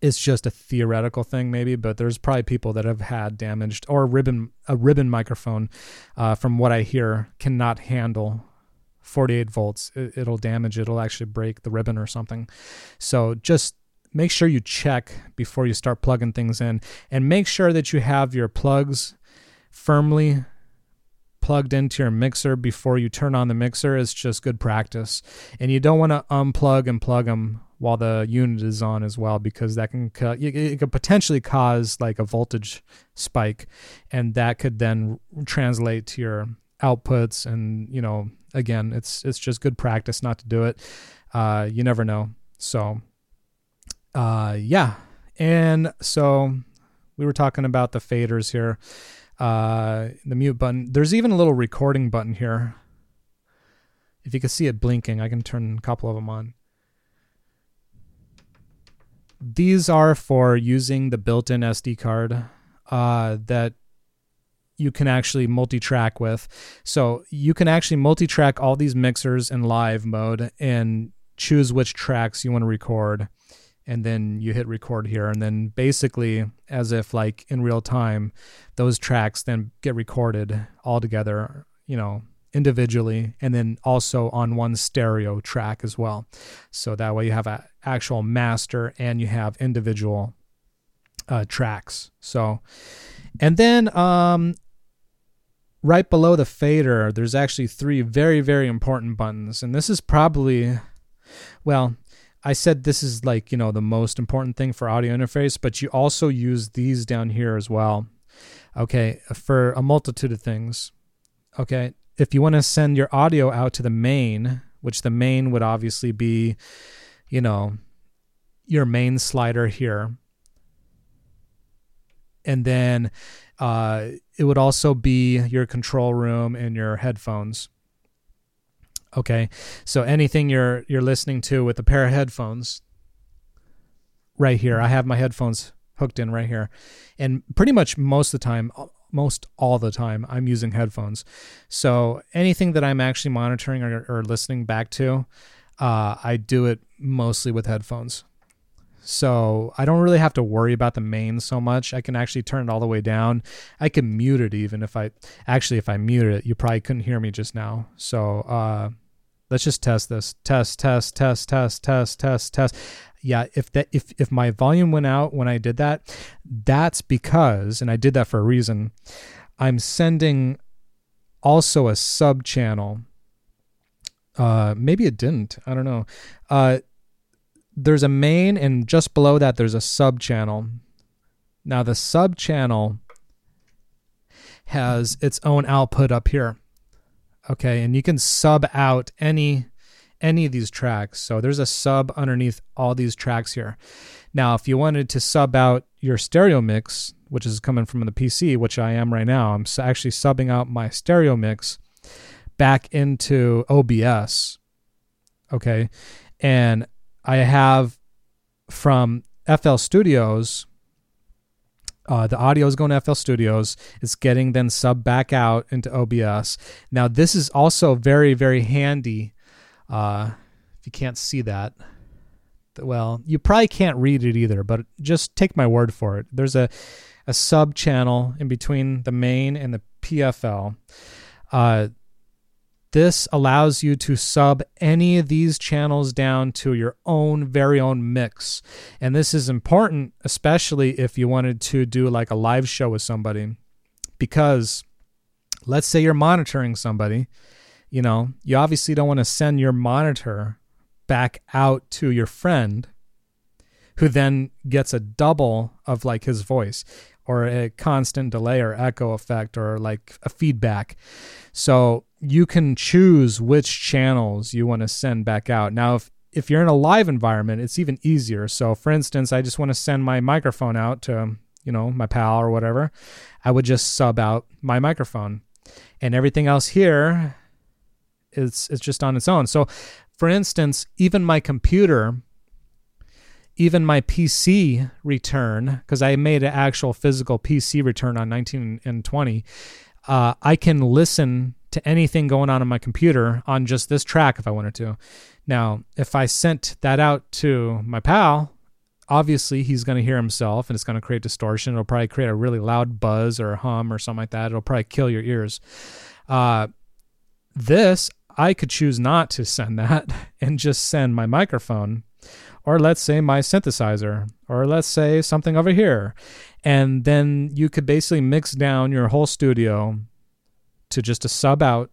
it's just a theoretical thing maybe but there's probably people that have had damaged or a ribbon a ribbon microphone uh, from what i hear cannot handle 48 volts. It, it'll damage it'll actually break the ribbon or something. So just make sure you check before you start plugging things in and make sure that you have your plugs firmly plugged into your mixer before you turn on the mixer. It's just good practice. And you don't want to unplug and plug them while the unit is on as well because that can it could potentially cause like a voltage spike and that could then translate to your outputs and you know again it's it's just good practice not to do it uh, you never know so uh, yeah. And so we were talking about the faders here, uh, the mute button. There's even a little recording button here. If you can see it blinking, I can turn a couple of them on. These are for using the built-in SD card uh, that you can actually multi-track with. So you can actually multi-track all these mixers in live mode and choose which tracks you want to record and then you hit record here and then basically as if like in real time those tracks then get recorded all together you know individually and then also on one stereo track as well so that way you have an actual master and you have individual uh, tracks so and then um right below the fader there's actually three very very important buttons and this is probably well I said this is like, you know, the most important thing for audio interface, but you also use these down here as well. Okay, for a multitude of things. Okay, if you want to send your audio out to the main, which the main would obviously be, you know, your main slider here. And then uh, it would also be your control room and your headphones. Okay, so anything you're you're listening to with a pair of headphones, right here. I have my headphones hooked in right here, and pretty much most of the time, most all the time, I'm using headphones. So anything that I'm actually monitoring or, or listening back to, uh, I do it mostly with headphones. So I don't really have to worry about the main so much. I can actually turn it all the way down. I can mute it even if I actually if I mute it, you probably couldn't hear me just now. So uh, let's just test this. Test, test, test, test, test, test, test. Yeah, if that if if my volume went out when I did that, that's because and I did that for a reason. I'm sending also a sub channel. Uh maybe it didn't. I don't know. Uh there's a main and just below that there's a sub channel. Now the sub channel has its own output up here. Okay, and you can sub out any any of these tracks. So there's a sub underneath all these tracks here. Now, if you wanted to sub out your stereo mix, which is coming from the PC, which I am right now, I'm actually subbing out my stereo mix back into OBS. Okay. And I have from FL Studios, uh, the audio is going to FL Studios. It's getting then sub back out into OBS. Now, this is also very, very handy. Uh, if you can't see that, well, you probably can't read it either, but just take my word for it. There's a, a sub channel in between the main and the PFL. Uh, this allows you to sub any of these channels down to your own very own mix. And this is important, especially if you wanted to do like a live show with somebody. Because let's say you're monitoring somebody, you know, you obviously don't want to send your monitor back out to your friend who then gets a double of like his voice or a constant delay or echo effect or like a feedback. So you can choose which channels you want to send back out. Now, if if you're in a live environment, it's even easier. So, for instance, I just want to send my microphone out to, you know, my pal or whatever. I would just sub out my microphone, and everything else here is it's just on its own. So, for instance, even my computer, even my PC return, because I made an actual physical PC return on 19 and 20, uh, I can listen to anything going on on my computer on just this track if I wanted to. Now, if I sent that out to my pal, obviously he's going to hear himself and it's going to create distortion. It'll probably create a really loud buzz or a hum or something like that. It'll probably kill your ears. Uh, this, I could choose not to send [LAUGHS] that and just send my microphone or let's say my synthesizer or let's say something over here. And then you could basically mix down your whole studio to just a sub out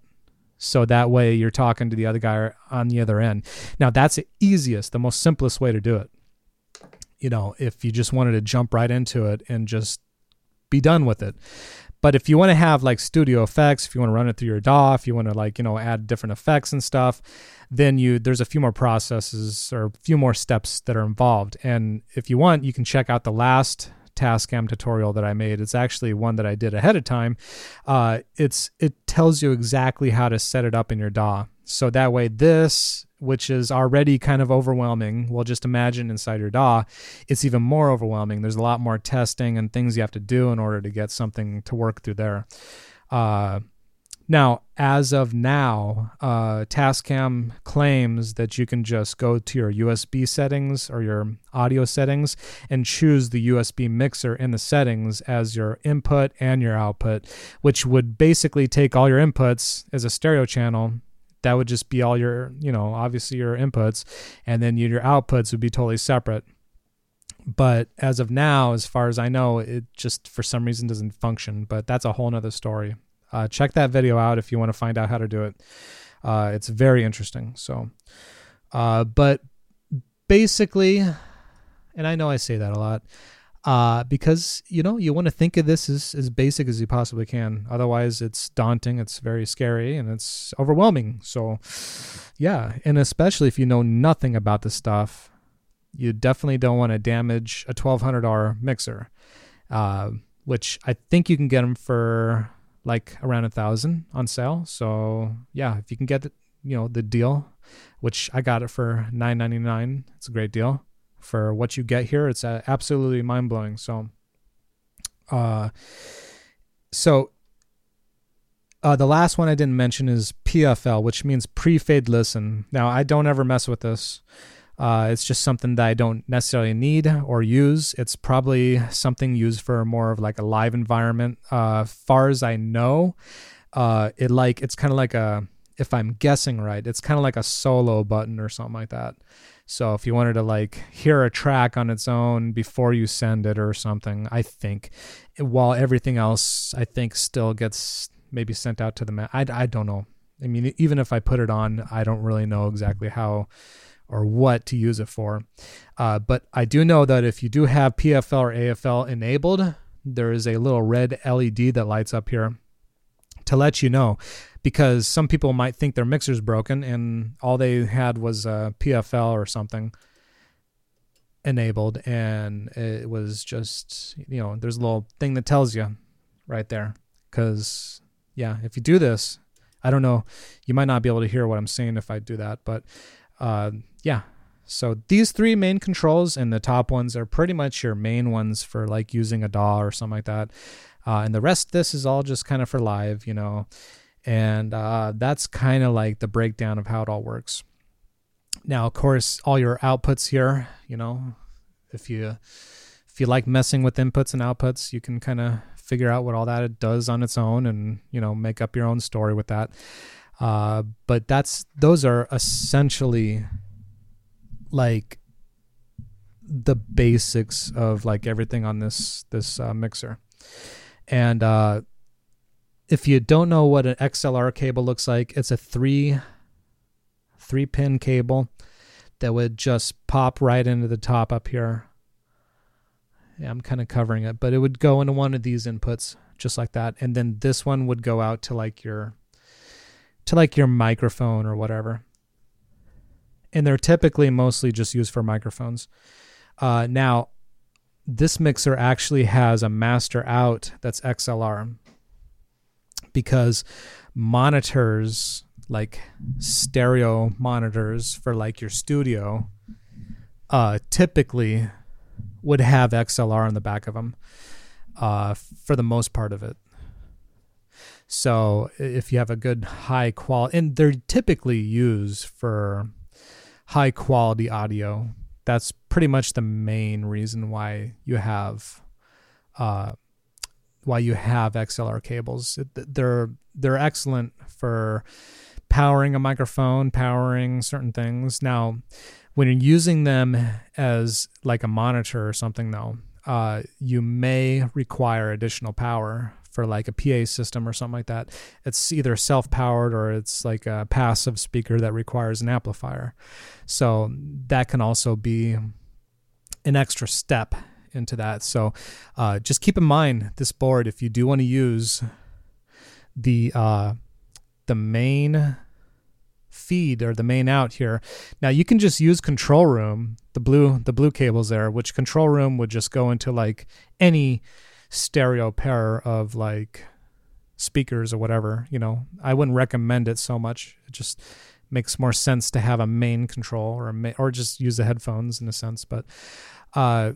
so that way you're talking to the other guy on the other end. Now that's the easiest, the most simplest way to do it. You know, if you just wanted to jump right into it and just be done with it. But if you want to have like studio effects, if you want to run it through your DAW, if you want to like, you know, add different effects and stuff, then you there's a few more processes or a few more steps that are involved. And if you want, you can check out the last Tascam tutorial that I made. It's actually one that I did ahead of time. Uh, it's it tells you exactly how to set it up in your DAW. So that way, this which is already kind of overwhelming. Well, just imagine inside your DAW, it's even more overwhelming. There's a lot more testing and things you have to do in order to get something to work through there. Uh, now, as of now, uh, Tascam claims that you can just go to your USB settings or your audio settings and choose the USB mixer in the settings as your input and your output, which would basically take all your inputs as a stereo channel. That would just be all your, you know, obviously your inputs, and then your outputs would be totally separate. But as of now, as far as I know, it just for some reason doesn't function. But that's a whole nother story. Uh, check that video out if you want to find out how to do it. Uh, it's very interesting. So, uh, but basically, and I know I say that a lot. uh, because you know you want to think of this as as basic as you possibly can. Otherwise, it's daunting, it's very scary, and it's overwhelming. So, yeah, and especially if you know nothing about the stuff, you definitely don't want to damage a twelve hundred dollar mixer, uh, which I think you can get them for like around a thousand on sale. So yeah, if you can get the, you know the deal, which I got it for nine ninety nine, it's a great deal for what you get here. It's uh, absolutely mind blowing. So, uh, so uh, the last one I didn't mention is PFL, which means pre-fade listen. Now I don't ever mess with this. Uh, it's just something that I don't necessarily need or use. It's probably something used for more of like a live environment. Uh, far as I know, uh, it like it's kind of like a if I'm guessing right, it's kind of like a solo button or something like that. So if you wanted to like hear a track on its own before you send it or something, I think, while everything else I think still gets maybe sent out to the man. I, I don't know. I mean, even if I put it on, I don't really know exactly how or what to use it for. Uh, but I do know that if you do have PFL or AFL enabled, there is a little red LED that lights up here to let you know because some people might think their mixer's broken and all they had was a PFL or something enabled and it was just you know there's a little thing that tells you right there cuz yeah if you do this I don't know you might not be able to hear what I'm saying if I do that but uh, yeah so these three main controls and the top ones are pretty much your main ones for like using a DAW or something like that uh, and the rest this is all just kind of for live you know and uh, that's kind of like the breakdown of how it all works. Now, of course, all your outputs here, you know, if you if you like messing with inputs and outputs, you can kind of figure out what all that does on its own, and you know, make up your own story with that. Uh, but that's those are essentially like the basics of like everything on this this uh, mixer, and uh, if you don't know what an XLR cable looks like, it's a three three pin cable that would just pop right into the top up here. Yeah, I'm kind of covering it, but it would go into one of these inputs just like that, and then this one would go out to like your to like your microphone or whatever. And they're typically mostly just used for microphones. Uh, now, this mixer actually has a master out that's XLR because monitors like stereo monitors for like your studio uh typically would have XLR on the back of them uh for the most part of it so if you have a good high quality and they're typically used for high quality audio that's pretty much the main reason why you have uh why you have XLR cables. They're they're excellent for powering a microphone, powering certain things. Now, when you're using them as like a monitor or something, though, uh, you may require additional power for like a PA system or something like that. It's either self-powered or it's like a passive speaker that requires an amplifier. So that can also be an extra step into that. So uh, just keep in mind this board if you do want to use the uh, the main feed or the main out here. Now you can just use control room, the blue the blue cables there, which control room would just go into like any stereo pair of like speakers or whatever, you know. I wouldn't recommend it so much. It just makes more sense to have a main control or a ma- or just use the headphones in a sense, but uh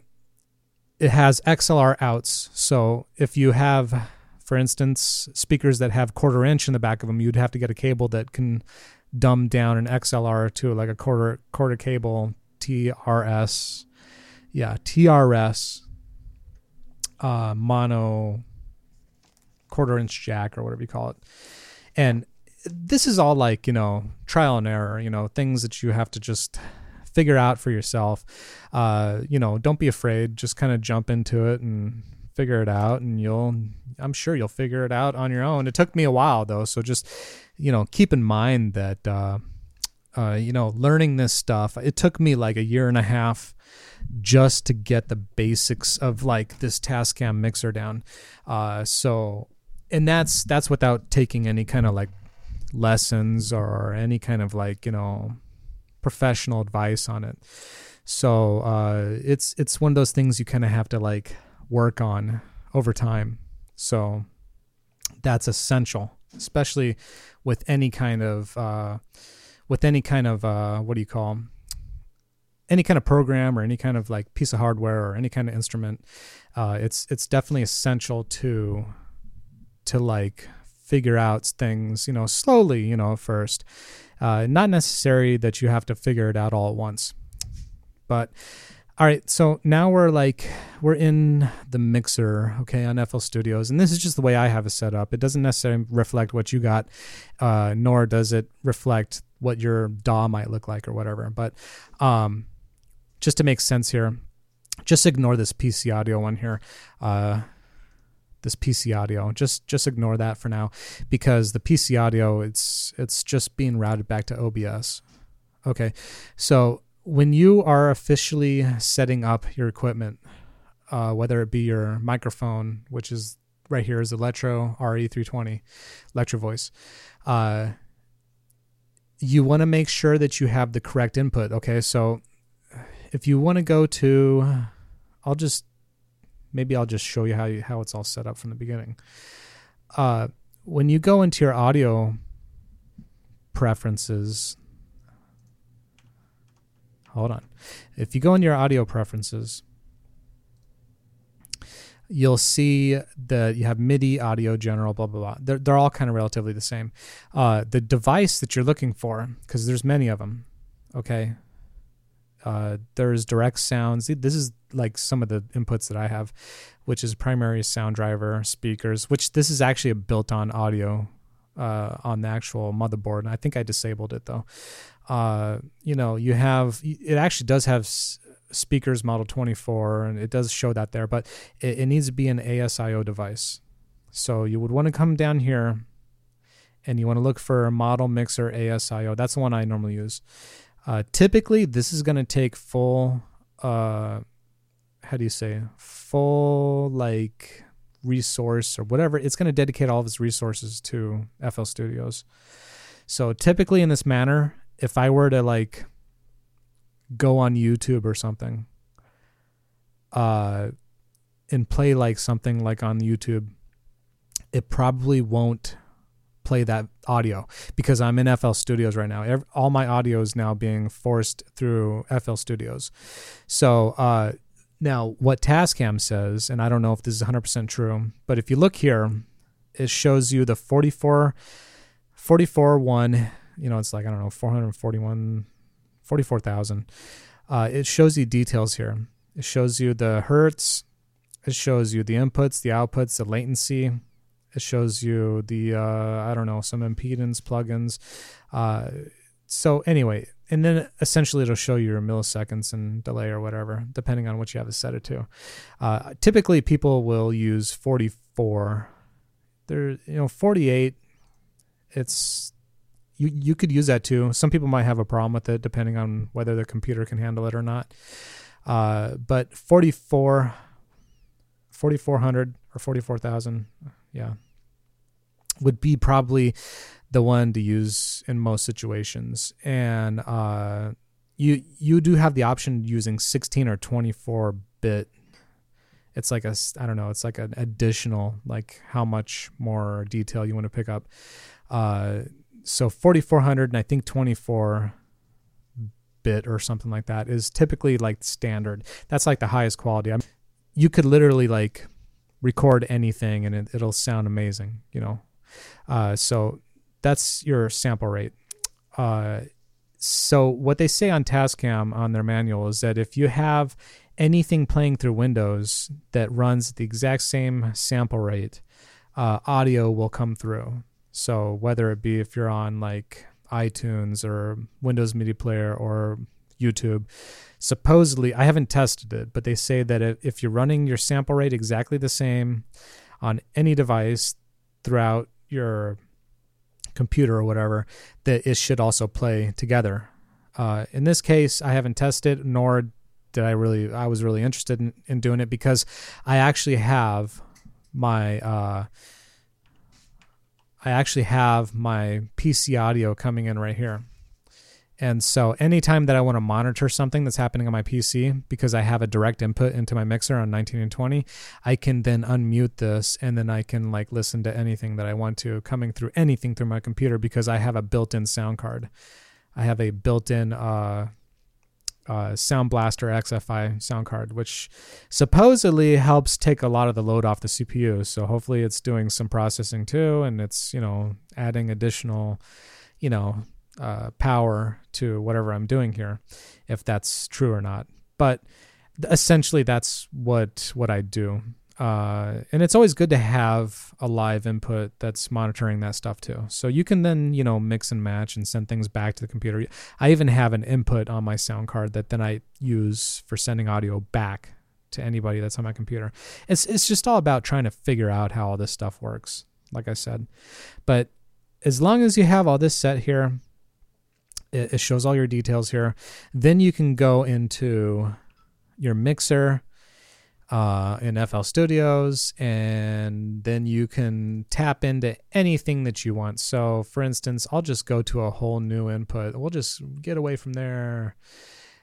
it has XLR outs. So if you have, for instance, speakers that have quarter inch in the back of them, you'd have to get a cable that can dumb down an XLR to like a quarter quarter cable TRS. Yeah, TRS uh, mono quarter inch jack or whatever you call it. And this is all like, you know, trial and error, you know, things that you have to just figure out for yourself. Uh, you know, don't be afraid. Just kind of jump into it and figure it out, and you'll. I'm sure you'll figure it out on your own. It took me a while though, so just you know keep in mind that uh, uh, you know, learning this stuff. It took me like a year and a half just to get the basics of like this Tascam mixer down. Uh, so, and that's that's without taking any kind of like lessons or any kind of like you know professional advice on it. So uh, it's it's one of those things you kind of have to like work on over time. So that's essential, especially with any kind of uh, with any kind of uh, what do you call any kind of program or any kind of like piece of hardware or any kind of instrument. Uh, it's it's definitely essential to to like figure out things, you know, slowly, you know, first. Uh, not necessary that you have to figure it out all at once. But all right, so now we're like we're in the mixer, okay, on FL Studios, and this is just the way I have it set up. It doesn't necessarily reflect what you got, uh, nor does it reflect what your DAW might look like or whatever. But um, just to make sense here, just ignore this PC audio one here. Uh, this PC audio, just just ignore that for now, because the PC audio it's it's just being routed back to OBS. Okay, so when you are officially setting up your equipment, uh, whether it be your microphone, which is right here is Electro RE320, Electro Voice, uh, you want to make sure that you have the correct input. Okay, so if you want to go to, I'll just maybe I'll just show you how you, how it's all set up from the beginning. Uh, when you go into your audio preferences, hold on. If you go into your audio preferences, you'll see that you have MIDI, audio, general, blah blah blah. They're they're all kind of relatively the same. Uh, the device that you're looking for, because there's many of them. Okay. Uh, there's direct sounds. This is like some of the inputs that I have, which is primary sound driver, speakers. Which this is actually a built-on audio uh, on the actual motherboard. And I think I disabled it though uh, you know, you have it actually does have speakers model 24 and it does show that there, but it, it needs to be an ASIO device. So you would want to come down here and you want to look for model mixer ASIO. That's the one I normally use. Uh, typically, this is going to take full, uh, how do you say, full like resource or whatever. It's going to dedicate all of its resources to FL Studios. So typically, in this manner, if I were to like go on YouTube or something, uh, and play like something like on YouTube, it probably won't play that audio because I'm in FL Studios right now. Every, all my audio is now being forced through FL Studios. So uh, now, what Tascam says, and I don't know if this is 100% true, but if you look here, it shows you the 44, 44 one you know, it's like, I don't know, 441, 44,000. Uh, it shows you details here. It shows you the hertz. It shows you the inputs, the outputs, the latency. It shows you the, uh, I don't know, some impedance plugins. Uh, so anyway, and then essentially it'll show you your milliseconds and delay or whatever, depending on what you have to set it to. Uh, typically, people will use 44. There, you know, 48. It's you you could use that too. Some people might have a problem with it depending on whether their computer can handle it or not. Uh, but 44 4400 or 44,000, yeah, would be probably the one to use in most situations. And uh, you you do have the option using 16 or 24 bit. It's like a I don't know. It's like an additional like how much more detail you want to pick up. Uh, so 4400 and I think 24 bit or something like that is typically like standard. That's like the highest quality. I mean, you could literally like record anything and it, will sound amazing, you know. Uh, so that's your sample rate. Uh, so what they say on Tascam on their manual is that if you have anything playing through Windows that runs the exact same sample rate, uh, audio will come through. So whether it be if you're on like iTunes or Windows Media Player or YouTube, supposedly I haven't tested it, but they say that if you're running your sample rate exactly the same on any device throughout your computer or whatever, that it should also play together. Uh, in this case, I haven't tested, nor did I really. I was really interested in, in doing it because I actually have my. Uh, I actually have my PC audio coming in right here. And so anytime that I want to monitor something that's happening on my PC, because I have a direct input into my mixer on 19 and 20, I can then unmute this and then I can like listen to anything that I want to coming through anything through my computer because I have a built-in sound card. I have a built-in uh, uh, Sound Blaster XFI sound card, which supposedly helps take a lot of the load off the CPU. So hopefully it's doing some processing too, and it's you know adding additional, you know, uh, power to whatever I'm doing here, if that's true or not. But essentially, that's what what I do. Uh, and it's always good to have a live input that's monitoring that stuff too. So you can then, you know, mix and match and send things back to the computer. I even have an input on my sound card that then I use for sending audio back to anybody that's on my computer. It's it's just all about trying to figure out how all this stuff works, like I said. But as long as you have all this set here, it, it shows all your details here. Then you can go into your mixer uh, in FL Studios, and then you can tap into anything that you want. So, for instance, I'll just go to a whole new input. We'll just get away from there.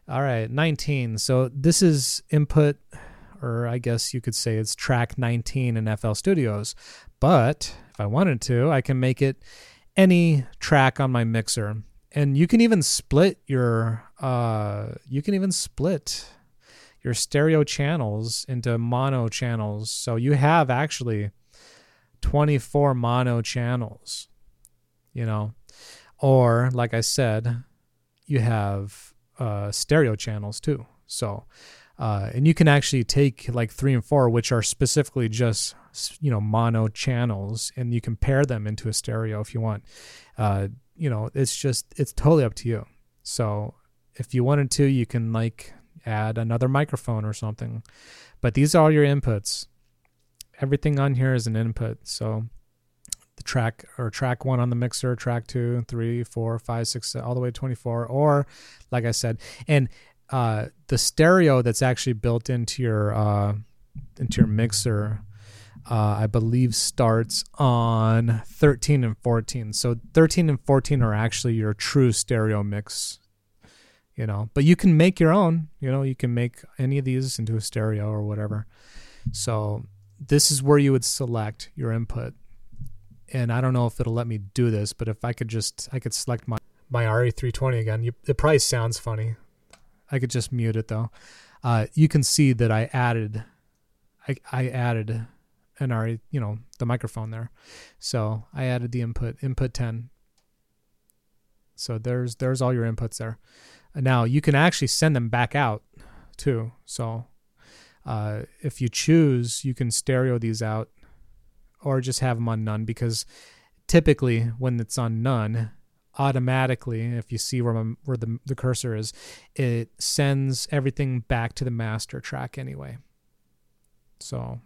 All right, 19. So, this is input, or I guess you could say it's track 19 in FL Studios. But if I wanted to, I can make it any track on my mixer. And you can even split your, uh, you can even split your stereo channels into mono channels. So you have actually 24 mono channels, you know, or like I said, you have uh, stereo channels too. So, uh, and you can actually take like three and four, which are specifically just you know mono channels, and you can pair them into a stereo if you want. Uh, you know, it's just it's totally up to you. So if you wanted to, you can like add another microphone or something. But these are all your inputs. Everything on here is an input. So the track or track one on the mixer, track two, three, four, five, six, all the way to 24. Or, like I said, and uh, the stereo that's actually built into your uh, into your mixer, uh, I believe starts on 13 and 14. So 13 and 14 are actually your true stereo mix you know but you can make your own you know you can make any of these into a stereo or whatever. So this is where you would select your input. And i don't know if it'll let me do this but if i could just i could select my my re320 again. You, the price sounds funny. I could just mute it though. Uh, you can see that i added i, I added an re you know the microphone there. So i added the input input 10 so there's there's all your inputs there now you can actually send them back out too. So uh, if you choose, you can stereo these out or just have them on none because typically when it's on none, automatically, if you see where, my, where the, the cursor is, it sends everything back to the master track anyway. So,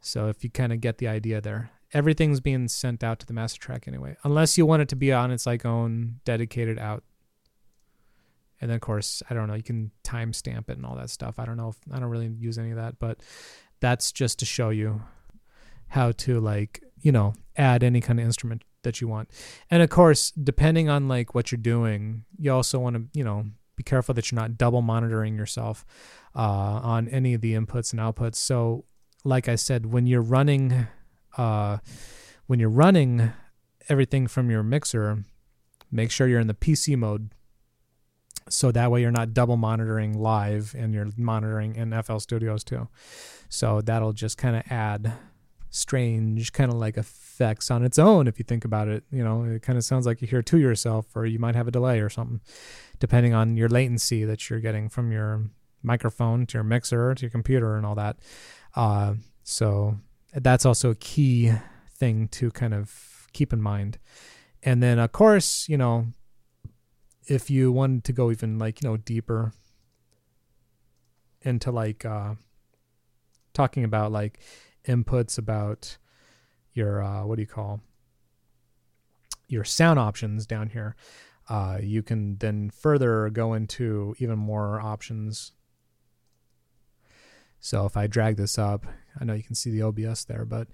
so if you kind of get the idea there, everything's being sent out to the master track anyway, unless you want it to be on its like own dedicated out and then of course I don't know you can timestamp it and all that stuff. I don't know if I don't really use any of that, but that's just to show you how to like you know add any kind of instrument that you want. And of course, depending on like what you're doing, you also want to you know be careful that you're not double monitoring yourself uh, on any of the inputs and outputs. So, like I said, when you're running, uh, when you're running everything from your mixer, make sure you're in the PC mode so that way you're not double monitoring live and you're monitoring in FL Studios too. So that'll just kind of add strange kind of like effects on its own if you think about it. You know, it kind of sounds like you hear to yourself or you might have a delay or something depending on your latency that you're getting from your microphone to your mixer to your computer and all that. Uh, so that's also a key thing to kind of keep in mind. And then, of course, you know, if you wanted to go even like you know deeper into like uh talking about like inputs about your uh what do you call your sound options down here, uh, you can then further go into even more options. So if I drag this up, I know you can see the OBS there, but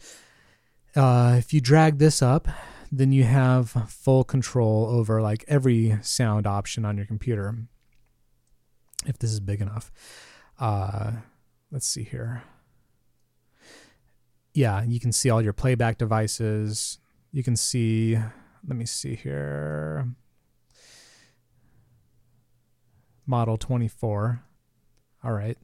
uh, if you drag this up, then you have full control over like every sound option on your computer. If this is big enough. Uh, let's see here. Yeah, you can see all your playback devices. You can see, let me see here. Model 24. All right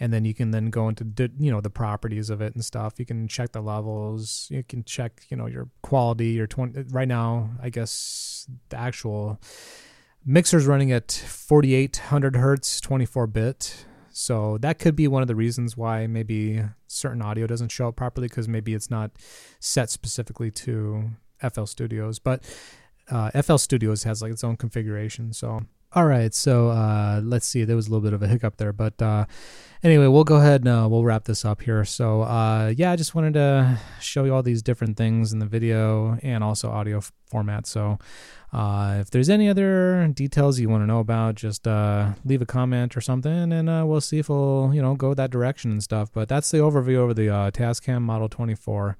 and then you can then go into you know the properties of it and stuff. You can check the levels. You can check you know your quality your 20 right now i guess the actual mixer's running at 4800 hertz 24 bit. So that could be one of the reasons why maybe certain audio doesn't show up properly because maybe it's not set specifically to fl studios. But uh, fl studios has like its own configuration. So all right, so uh, let's see. There was a little bit of a hiccup there, but uh, anyway, we'll go ahead and uh, we'll wrap this up here. So uh, yeah, I just wanted to show you all these different things in the video and also audio f- format. So uh, if there's any other details you want to know about, just uh, leave a comment or something, and we'll see if we'll you know go that direction and stuff. But that's the overview over the Tascam Model 24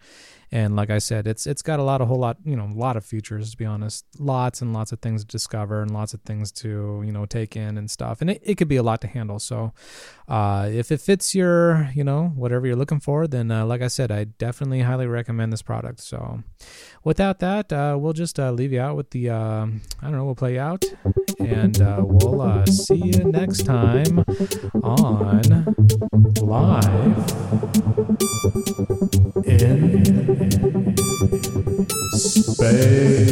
and like I said, it's it's got a lot, a whole lot, you know, a lot of features to be honest. Lots and lots of things to discover and lots of things to you know take in and stuff. And it, it could be a lot to handle. So uh, if it fits your you know whatever you're looking for, then uh, like I said, I definitely highly recommend this product. So without that, uh, we'll just uh, leave you out with the um, I don't know, we'll play out, and uh, we'll uh, see you next time on live in space.